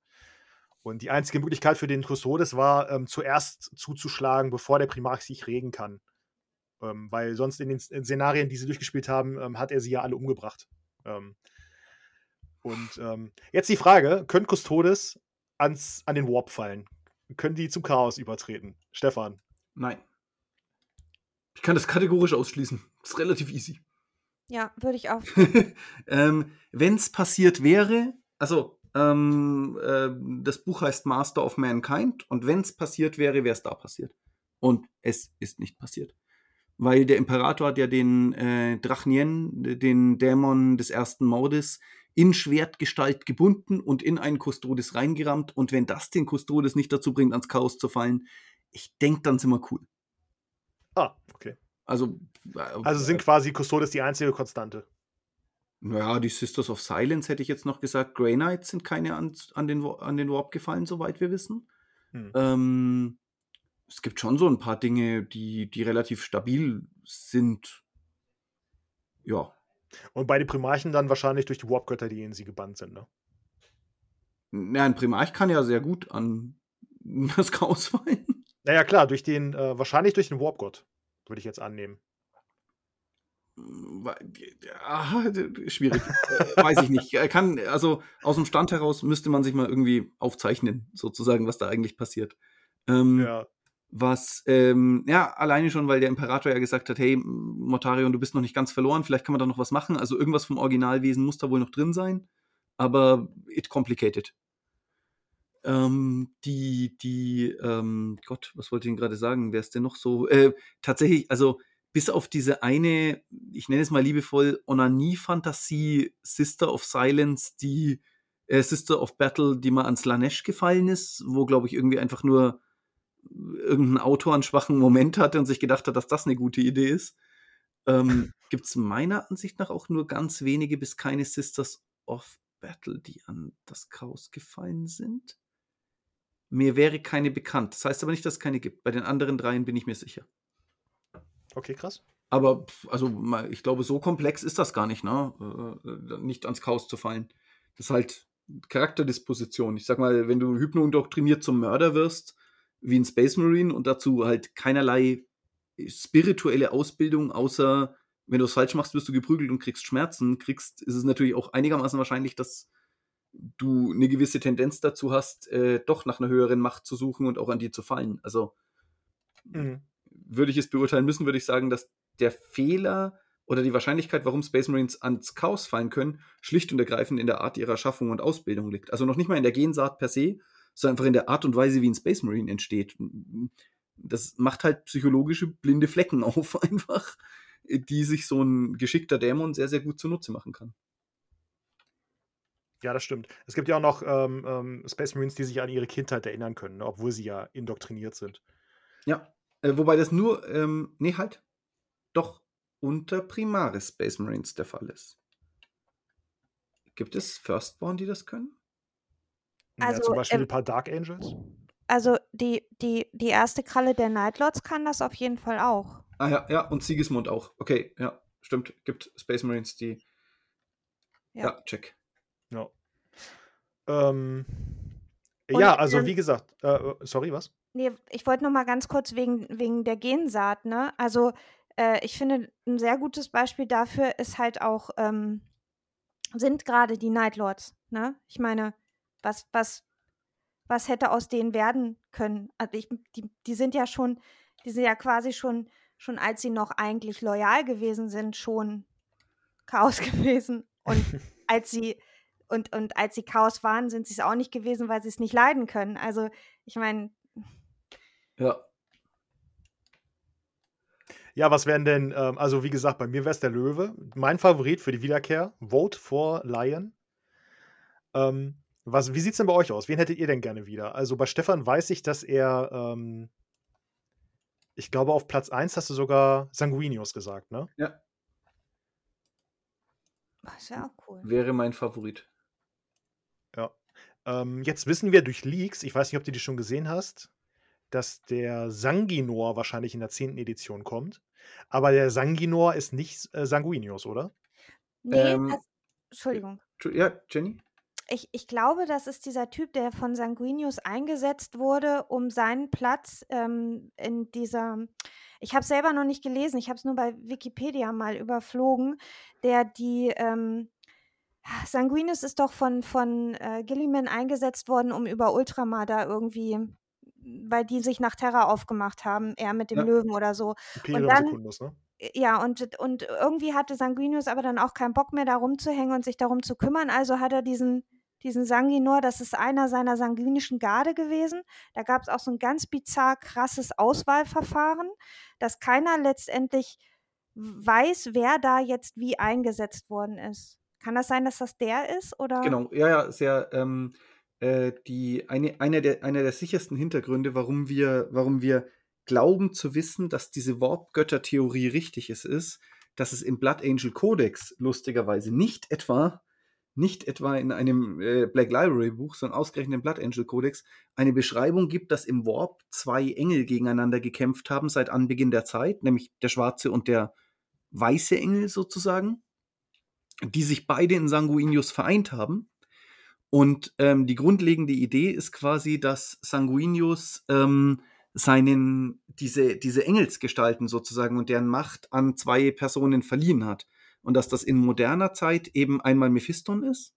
Und die einzige Möglichkeit für den Custodes war, ähm, zuerst zuzuschlagen, bevor der Primarch sich regen kann. Ähm, weil sonst in den Szenarien, die sie durchgespielt haben, ähm, hat er sie ja alle umgebracht. Ähm, und ähm, jetzt die Frage: Können Custodes ans, an den Warp fallen? Können die zum Chaos übertreten? Stefan. Nein. Ich kann das kategorisch ausschließen. Das ist relativ easy. Ja, würde ich auch. [laughs] ähm, Wenn es passiert wäre, also ähm, äh, das Buch heißt Master of Mankind und wenn es passiert wäre, wäre es da passiert. Und es ist nicht passiert. Weil der Imperator hat ja den äh, Drachnien, den Dämon des ersten Mordes, in Schwertgestalt gebunden und in einen Kustodes reingerammt. Und wenn das den Kustodes nicht dazu bringt, ans Chaos zu fallen, ich denke, dann sind wir cool. Ah, okay. Also, also sind quasi Custodes die einzige Konstante. Naja, die Sisters of Silence hätte ich jetzt noch gesagt. Grey Knights sind keine an, an, den, an den Warp gefallen, soweit wir wissen. Hm. Ähm, es gibt schon so ein paar Dinge, die, die relativ stabil sind. Ja. Und bei den Primarchen dann wahrscheinlich durch die Warp-Götter, die in sie gebannt sind, ne? Ja, ein Primarch kann ja sehr gut an [laughs] das Chaos fallen. Naja, klar, durch den, äh, wahrscheinlich durch den Warp-Gott, würde ich jetzt annehmen. Aha, schwierig. Äh, weiß ich nicht. Er kann, also aus dem Stand heraus müsste man sich mal irgendwie aufzeichnen, sozusagen, was da eigentlich passiert. Ähm, ja. Was, ähm, ja, alleine schon, weil der Imperator ja gesagt hat, hey, Mortarion, du bist noch nicht ganz verloren, vielleicht kann man da noch was machen. Also irgendwas vom Originalwesen muss da wohl noch drin sein, aber it complicated. Ähm, die, die, ähm, Gott, was wollte ich denn gerade sagen? Wer ist denn noch so? Äh, tatsächlich, also bis auf diese eine, ich nenne es mal liebevoll, Onanie-Fantasie Sister of Silence, die äh, Sister of Battle, die mal ans Lanesh gefallen ist, wo, glaube ich, irgendwie einfach nur irgendein Autor einen schwachen Moment hatte und sich gedacht hat, dass das eine gute Idee ist. Ähm, [laughs] Gibt es meiner Ansicht nach auch nur ganz wenige bis keine Sisters of Battle, die an das Chaos gefallen sind? Mir wäre keine bekannt. Das heißt aber nicht, dass es keine gibt. Bei den anderen dreien bin ich mir sicher. Okay, krass. Aber also ich glaube, so komplex ist das gar nicht, ne? Äh, äh, nicht ans Chaos zu fallen. Das ist halt Charakterdisposition. Ich sag mal, wenn du hypnoindoktriniert zum Mörder wirst, wie ein Space Marine und dazu halt keinerlei spirituelle Ausbildung, außer wenn du es falsch machst, wirst du geprügelt und kriegst Schmerzen, kriegst, ist es natürlich auch einigermaßen wahrscheinlich, dass du eine gewisse Tendenz dazu hast, äh, doch nach einer höheren Macht zu suchen und auch an die zu fallen. Also mhm. Würde ich es beurteilen müssen, würde ich sagen, dass der Fehler oder die Wahrscheinlichkeit, warum Space Marines ans Chaos fallen können, schlicht und ergreifend in der Art ihrer Schaffung und Ausbildung liegt. Also noch nicht mal in der Gensaat per se, sondern einfach in der Art und Weise, wie ein Space Marine entsteht. Das macht halt psychologische blinde Flecken [laughs] auf, einfach, die sich so ein geschickter Dämon sehr, sehr gut zunutze machen kann. Ja, das stimmt. Es gibt ja auch noch ähm, ähm, Space Marines, die sich an ihre Kindheit erinnern können, ne, obwohl sie ja indoktriniert sind. Ja, äh, wobei das nur, ähm, nee, halt, doch unter Primaris Space Marines der Fall ist. Gibt es Firstborn, die das können? Also, ja, zum Beispiel ähm, ein paar Dark Angels. Also die, die, die erste Kralle der Nightlords kann das auf jeden Fall auch. Ah ja, ja, und Sigismund auch. Okay, ja, stimmt. Gibt Space Marines, die. Ja, ja check. Ja. Ähm, ja, also ähm, wie gesagt, äh, äh, sorry, was? Nee, ich wollte noch mal ganz kurz wegen, wegen der Gensaat, ne? Also äh, ich finde, ein sehr gutes Beispiel dafür ist halt auch, ähm, sind gerade die Nightlords, ne? Ich meine, was, was, was hätte aus denen werden können? Also ich, die, die sind ja schon, die sind ja quasi schon, schon als sie noch eigentlich loyal gewesen sind, schon Chaos [laughs] gewesen. Und als sie, und, und als sie Chaos waren, sind sie es auch nicht gewesen, weil sie es nicht leiden können. Also, ich meine. Ja. Ja, was wären denn, ähm, also wie gesagt, bei mir wäre es der Löwe. Mein Favorit für die Wiederkehr, Vote for Lion. Ähm, was, wie sieht es denn bei euch aus? Wen hättet ihr denn gerne wieder? Also bei Stefan weiß ich, dass er ähm, Ich glaube, auf Platz 1 hast du sogar Sanguinius gesagt, ne? Ja. Das ja auch cool. Wäre mein Favorit. Ja. Ähm, jetzt wissen wir durch Leaks, ich weiß nicht, ob du die schon gesehen hast, dass der Sanguinor wahrscheinlich in der 10. Edition kommt. Aber der Sanguinor ist nicht äh, Sanguinius, oder? Nee, Ähm, das, Entschuldigung. Tschu- Ja, Jenny? Ich, ich glaube, das ist dieser Typ, der von Sanguinius eingesetzt wurde, um seinen Platz ähm, in dieser. Ich habe es selber noch nicht gelesen, ich habe es nur bei Wikipedia mal überflogen, der die. Ähm, Sanguinius ist doch von, von äh, Gilliman eingesetzt worden, um über Ultramar da irgendwie, weil die sich nach Terra aufgemacht haben, er mit dem Ja. Löwen oder so. Imperium dann- Secundus, ne? Ja, und, und irgendwie hatte Sanguinius aber dann auch keinen Bock mehr, da rumzuhängen und sich darum zu kümmern. Also hat er diesen, diesen Sanguinor, das ist einer seiner sanguinischen Garde gewesen. Da gab es auch so ein ganz bizarr krasses Auswahlverfahren, dass keiner letztendlich weiß, wer da jetzt wie eingesetzt worden ist. Kann das sein, dass das der ist? Oder? Genau, ja, ja, sehr, ähm, äh, die, eine, einer, der, einer der sichersten Hintergründe, warum wir, warum wir glauben zu wissen, dass diese Warp-Götter-Theorie richtig ist, ist, dass es im Blood Angel Codex lustigerweise nicht etwa, nicht etwa in einem äh, Black Library Buch, sondern ausgerechnet im Blood Angel Codex eine Beschreibung gibt, dass im Warp zwei Engel gegeneinander gekämpft haben seit Anbeginn der Zeit, nämlich der schwarze und der weiße Engel sozusagen, die sich beide in Sanguinius vereint haben. Und ähm, die grundlegende Idee ist quasi, dass Sanguinius ähm, seinen, diese, diese Engelsgestalten sozusagen und deren Macht an zwei Personen verliehen hat. Und dass das in moderner Zeit eben einmal Mephiston ist,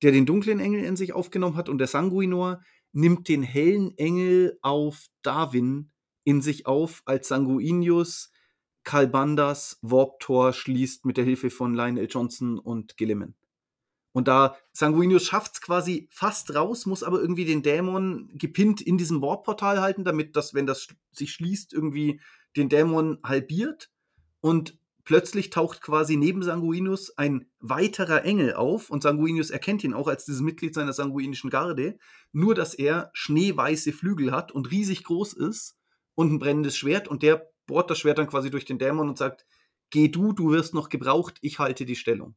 der den dunklen Engel in sich aufgenommen hat, und der Sanguinor nimmt den hellen Engel auf Darwin in sich auf, als Sanguinius Kalbandas Warp-Tor schließt mit der Hilfe von Lionel Johnson und Gilliman. Und da Sanguinius schafft es quasi fast raus, muss aber irgendwie den Dämon gepinnt in diesem Warp-Portal halten, damit das, wenn das sich schließt, irgendwie den Dämon halbiert. Und plötzlich taucht quasi neben Sanguinius ein weiterer Engel auf und Sanguinius erkennt ihn auch als dieses Mitglied seiner sanguinischen Garde. Nur, dass er schneeweiße Flügel hat und riesig groß ist und ein brennendes Schwert und der bohrt das Schwert dann quasi durch den Dämon und sagt, geh du, du wirst noch gebraucht, ich halte die Stellung.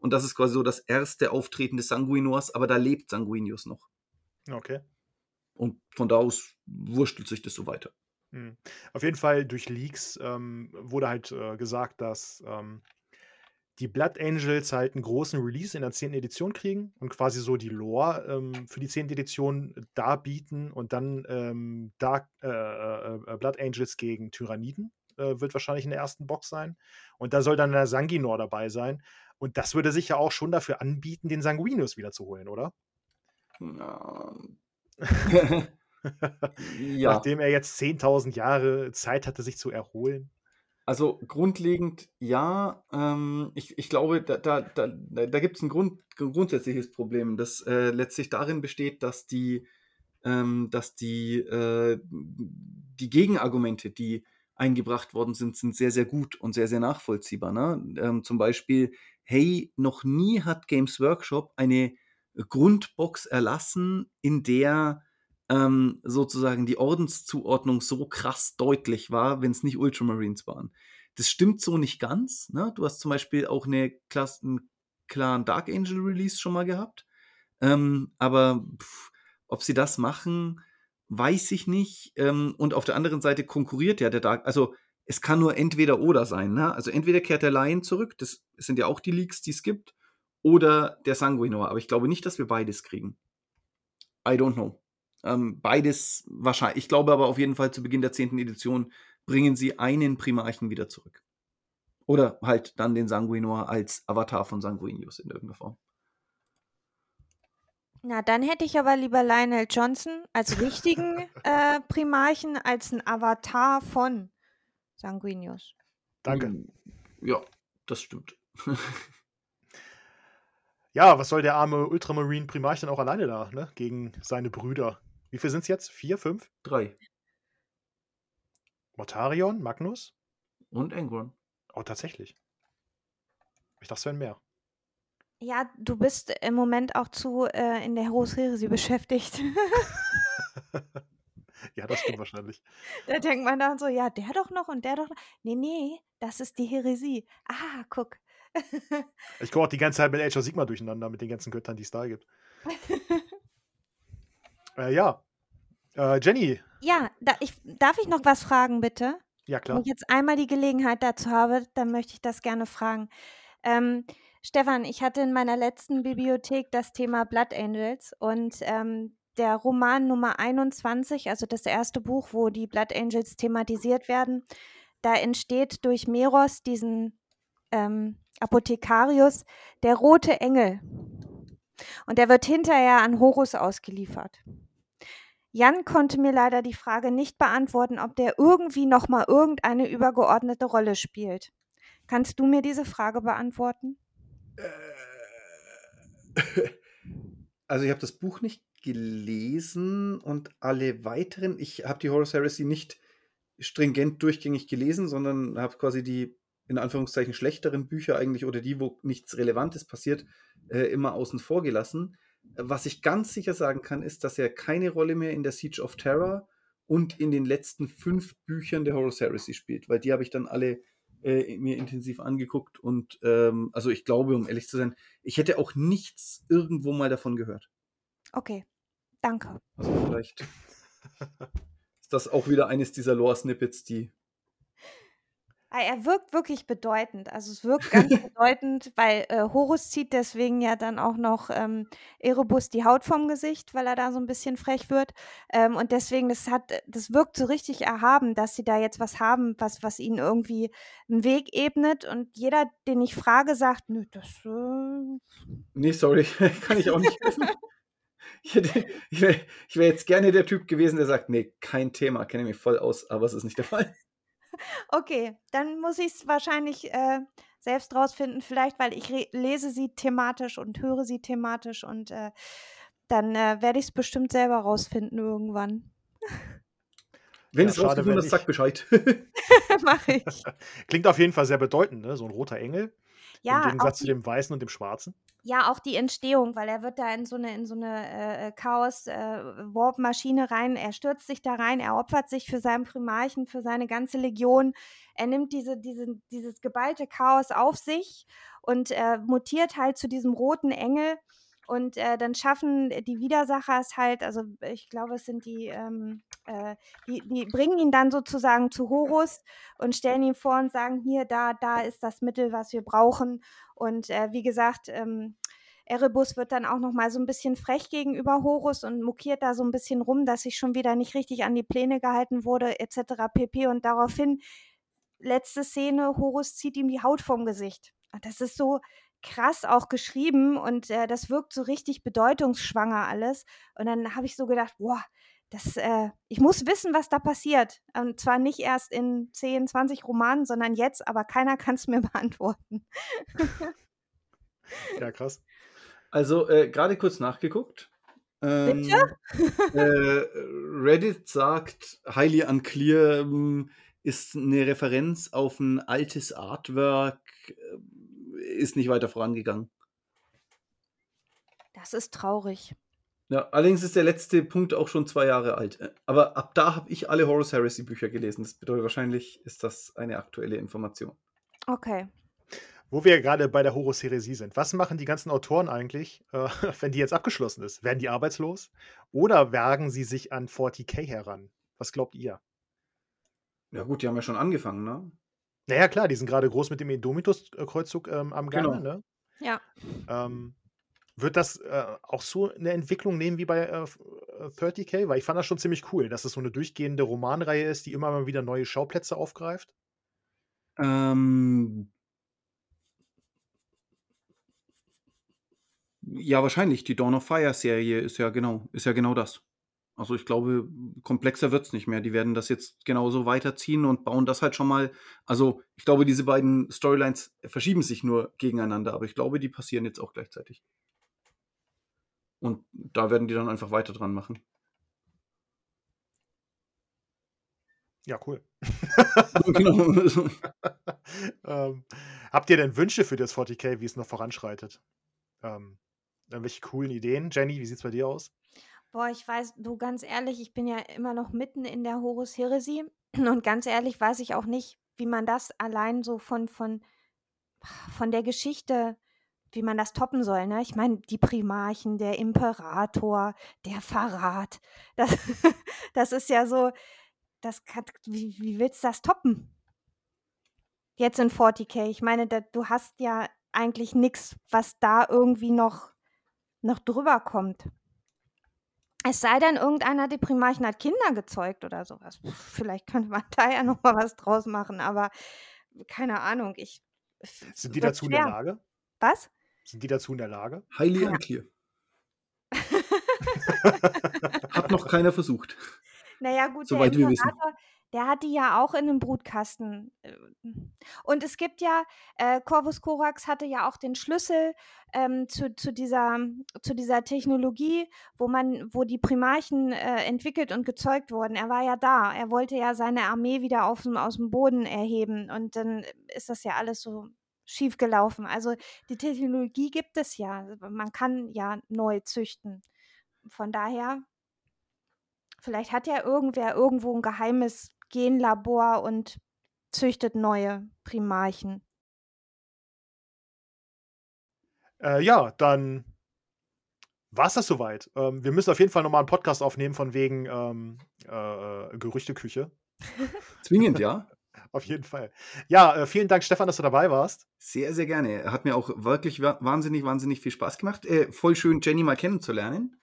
Und das ist quasi so das erste Auftreten des Sanguinors, aber da lebt Sanguinius noch. Okay. Und von da aus wurstelt sich das so weiter. Mhm. Auf jeden Fall durch Leaks ähm, wurde halt äh, gesagt, dass ähm, die Blood Angels halt einen großen Release in der 10. Edition kriegen und quasi so die Lore ähm, für die 10. Edition darbieten und dann ähm, Dark, äh, äh, äh, Blood Angels gegen Tyranniden äh, wird wahrscheinlich in der ersten Box sein. Und da soll dann der Sanguinor dabei sein. Und das würde sich ja auch schon dafür anbieten, den Sanguinius wiederzuholen, oder? Ja. [laughs] ja. Nachdem er jetzt 10.000 Jahre Zeit hatte, sich zu erholen. Also grundlegend ja. Ähm, ich, ich glaube, da, da, da, da gibt es ein, Grund, grundsätzliches Problem, das äh, letztlich darin besteht, dass die, ähm, dass die, äh, die Gegenargumente, die eingebracht worden sind, sind sehr, sehr gut und sehr, sehr nachvollziehbar. Ne? Ähm, zum Beispiel, hey, noch nie hat Games Workshop eine Grundbox erlassen, in der ähm, sozusagen die Ordenszuordnung so krass deutlich war, wenn es nicht Ultramarines waren. Das stimmt so nicht ganz. Ne? Du hast zum Beispiel auch eine Klasse, einen klaren Dark Angel Release schon mal gehabt. Ähm, aber pff, ob sie das machen, weiß ich nicht. Ähm, und auf der anderen Seite konkurriert ja der Dark, also es kann nur entweder oder sein. Ne? Also entweder kehrt der Lion zurück, das sind ja auch die Leaks, die es gibt, oder der Sanguinor. Aber ich glaube nicht, dass wir beides kriegen. I don't know. Ähm, beides wahrscheinlich. Ich glaube aber auf jeden Fall zu Beginn der 10. Edition bringen sie einen Primarchen wieder zurück. Oder halt dann den Sanguinor als Avatar von Sanguinius in irgendeiner Form. Na, dann hätte ich aber lieber Lionel Johnson als richtigen [laughs] äh, Primarchen als ein Avatar von Sanguinius. Danke. Hm, Ja, das stimmt. [laughs] Ja, was soll der arme Ultramarine Primarch dann auch alleine da, ne? Gegen seine Brüder. Wie viel sind es jetzt? Vier, fünf? Drei. Mortarion, Magnus? Und Angron. Oh, tatsächlich. Ich dachte, es wären mehr. Ja, du bist im Moment auch zu äh, in der Heros Heresy beschäftigt. [laughs] [laughs] Ja, das stimmt wahrscheinlich. Da denkt man dann so, ja, der doch noch und der doch noch. Nee, nee, das ist die Heresie. Ah, guck. Ich komme auch die ganze Zeit mit Age of Sigma durcheinander, mit den ganzen Göttern, die es da gibt. [laughs] Äh, ja. Äh, Jenny, Ja, da, ich, darf ich noch was fragen, bitte? ja Wenn klar. ich jetzt einmal die Gelegenheit dazu habe, dann möchte ich das gerne fragen. Ähm, Stefan, ich hatte in meiner letzten Bibliothek das Thema Blood Angels und ähm, der Roman Nummer 21, also das erste Buch, wo die Blood Angels thematisiert werden, da entsteht durch Meros, diesen ähm, Apothekarius, der rote Engel. Und der wird hinterher an Horus ausgeliefert. Jan konnte mir leider die Frage nicht beantworten, ob der irgendwie noch mal irgendeine übergeordnete Rolle spielt. Kannst du mir diese Frage beantworten? Äh, [laughs] Also ich habe das Buch nicht gelesen und alle weiteren, ich habe die Horus Heresy nicht stringent durchgängig gelesen, sondern habe quasi die in Anführungszeichen schlechteren Bücher eigentlich oder die, wo nichts Relevantes passiert, äh, immer außen vor gelassen. Was ich ganz sicher sagen kann, ist, dass er keine Rolle mehr in der Siege of Terror und in den letzten fünf Büchern der Horus Heresy spielt, weil die habe ich dann alle äh, mir intensiv angeguckt und ähm, also ich glaube, um ehrlich zu sein, ich hätte auch nichts irgendwo mal davon gehört. Okay, danke. Also vielleicht [laughs] ist das auch wieder eines dieser Lore-Snippets, die. Ah, Er wirkt wirklich bedeutend. Also es wirkt ganz [laughs] bedeutend, weil äh, Horus zieht deswegen ja dann auch noch ähm, Erebus die Haut vom Gesicht, weil er da so ein bisschen frech wird. Ähm, und deswegen, das hat, das wirkt so richtig erhaben, dass sie da jetzt was haben, was, was ihnen irgendwie einen Weg ebnet. Und jeder, den ich frage, sagt, nö, das äh, Nee, sorry, [laughs] kann ich auch nicht wissen. Ich, hätte- ich wäre ich wär jetzt gerne der Typ gewesen, der sagt, nee, kein Thema, kenne mich voll aus, aber es ist nicht der Fall. Okay, dann muss ich es wahrscheinlich äh, selbst rausfinden, vielleicht, weil ich lese sie thematisch und höre sie thematisch und äh, dann äh, werde ich es bestimmt selber rausfinden irgendwann. Wenn Ja, es schade, rausgefunden hast, sag Bescheid. [laughs] [laughs] Mache ich. Klingt auf jeden Fall sehr bedeutend, ne? So ein roter Engel. Im Ja, auch Gegensatz zu dem weißen und dem schwarzen. ja, auch die Entstehung, weil er wird da in so eine, in so eine äh, Chaos-Warp-Maschine rein, er stürzt sich da rein, er opfert sich für seinen Primarchen, für seine ganze Legion. Er nimmt diese, diese, dieses geballte Chaos auf sich und äh, mutiert halt zu diesem roten Engel. Und äh, dann schaffen die Widersacher es halt, also ich glaube, es sind die, ähm, äh, die, die bringen ihn dann sozusagen zu Horus und stellen ihn vor und sagen, hier, da, da ist das Mittel, was wir brauchen. Und äh, wie gesagt, ähm, Erebus wird dann auch noch mal so ein bisschen frech gegenüber Horus und mokiert da so ein bisschen rum, dass sich schon wieder nicht richtig an die Pläne gehalten wurde, etc. pp. Und daraufhin, letzte Szene, Horus zieht ihm die Haut vom Gesicht. Das ist so krass auch geschrieben und äh, das wirkt so richtig bedeutungsschwanger alles. Und dann habe ich so gedacht, boah, das, äh, ich muss wissen, was da passiert. Und zwar nicht erst in 10, 20 Romanen, sondern jetzt, aber keiner kann es [laughs] mir beantworten. Ja, krass. Also, äh, gerade kurz nachgeguckt. Ähm, äh, Reddit sagt, Highly Unclear ähm, ist eine Referenz auf ein altes Artwork, äh, ist nicht weiter vorangegangen. Das ist traurig. Ja, allerdings ist der letzte Punkt auch schon zwei Jahre alt. Äh, Aber ab da habe ich alle Horus Heresy Bücher gelesen. Das bedeutet, wahrscheinlich ist das eine aktuelle Information. Okay. Wo wir gerade bei der Horus Heresie sind. Was machen die ganzen Autoren eigentlich, äh, [laughs] wenn die jetzt abgeschlossen ist? Werden die arbeitslos? Oder wagen sie sich an 40k heran? Was glaubt ihr? Ja gut, die haben ja schon angefangen, ne? Naja, klar, die sind gerade groß mit dem Indomitus-Kreuzzug ähm, am Gange. Genau. Ne? Ja. Ähm, wird das äh, auch so eine Entwicklung nehmen wie bei äh, 30k? Weil ich fand das schon ziemlich cool, dass es so eine durchgehende Romanreihe ist, die immer mal wieder neue Schauplätze aufgreift. Ähm, ja, wahrscheinlich. Die Dawn of Fire Serie ist ja genau, ist ja genau das. Also ich glaube, komplexer wird es nicht mehr. Die werden das jetzt genauso weiterziehen und bauen das halt schon mal. Also ich glaube, diese beiden Storylines verschieben sich nur gegeneinander, aber ich glaube, die passieren jetzt auch gleichzeitig. Und da werden die dann einfach weiter dran machen. Ja, cool. genau. [laughs] [laughs] ähm, habt ihr denn Wünsche für das 40k, wie es noch voranschreitet? Ähm, irgendwelche coolen Ideen? Jenny, wie sieht es bei dir aus? Boah, ich weiß, du ganz ehrlich, ich bin ja immer noch mitten in der Horus Heresie [clears throat] und ganz ehrlich weiß ich auch nicht, wie man das allein so von, von, von der Geschichte, wie man das toppen soll. Ne? Ich meine, die Primarchen, der Imperator, der Verrat, [laughs] das, das ist ja so, das kann, wie, wie willst du das toppen? Jetzt in 40k. Ich meine, da, du hast ja eigentlich nichts, was da irgendwie noch, noch drüber kommt. Es sei denn, irgendeiner der Primarchen hat Kinder gezeugt oder sowas. Vielleicht könnte man [laughs] da ja noch mal was draus machen, aber keine Ahnung. Ich, Sind die dazu schwer. in der Lage? Was? Sind die dazu in der Lage? Highly unclear. [laughs] [laughs] Hat noch keiner versucht. Naja, gut, Soweit der Imperator, der hat die ja auch in einem Brutkasten. Äh, und es gibt ja, äh, Corvus Corax hatte ja auch den Schlüssel ähm, zu, zu, dieser, zu dieser Technologie, wo man, wo die Primarchen äh, entwickelt und gezeugt wurden. Er war ja da. Er wollte ja seine Armee wieder auf, aus dem Boden erheben. Und dann ist das ja alles so schief gelaufen. Also die Technologie gibt es ja. Man kann ja neu züchten. Von daher Vielleicht hat ja irgendwer irgendwo ein geheimes Genlabor und züchtet neue Primarchen. Äh, ja, dann war es das soweit. Ähm, wir müssen auf jeden Fall nochmal einen Podcast aufnehmen von wegen ähm, äh, Gerüchteküche. [laughs] Zwingend, ja. [laughs] auf jeden Fall. Ja, äh, vielen Dank, Stefan, dass du dabei warst. Sehr, sehr gerne. Hat mir auch wirklich wahnsinnig, wahnsinnig viel Spaß gemacht. Äh, voll schön, Jenny mal kennenzulernen.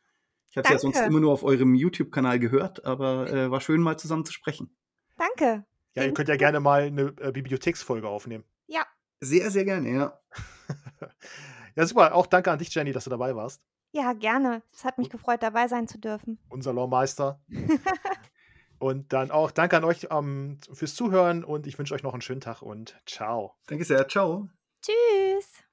Ich habe es ja sonst immer nur auf eurem YouTube-Kanal gehört, aber äh, war schön, mal zusammen zu sprechen. Danke. Ja, ihr könnt ja gerne mal eine äh, Bibliotheksfolge aufnehmen. Ja. Sehr, sehr gerne, ja. [laughs] ja, super. Auch danke an dich, Jenny, dass du dabei warst. Ja, gerne. Es hat mich gefreut, dabei sein zu dürfen. Unser Lawmeister. [laughs] und dann auch danke an euch um, ähm, fürs Zuhören und ich wünsche euch noch einen schönen Tag und ciao. Danke sehr. Ciao. Tschüss.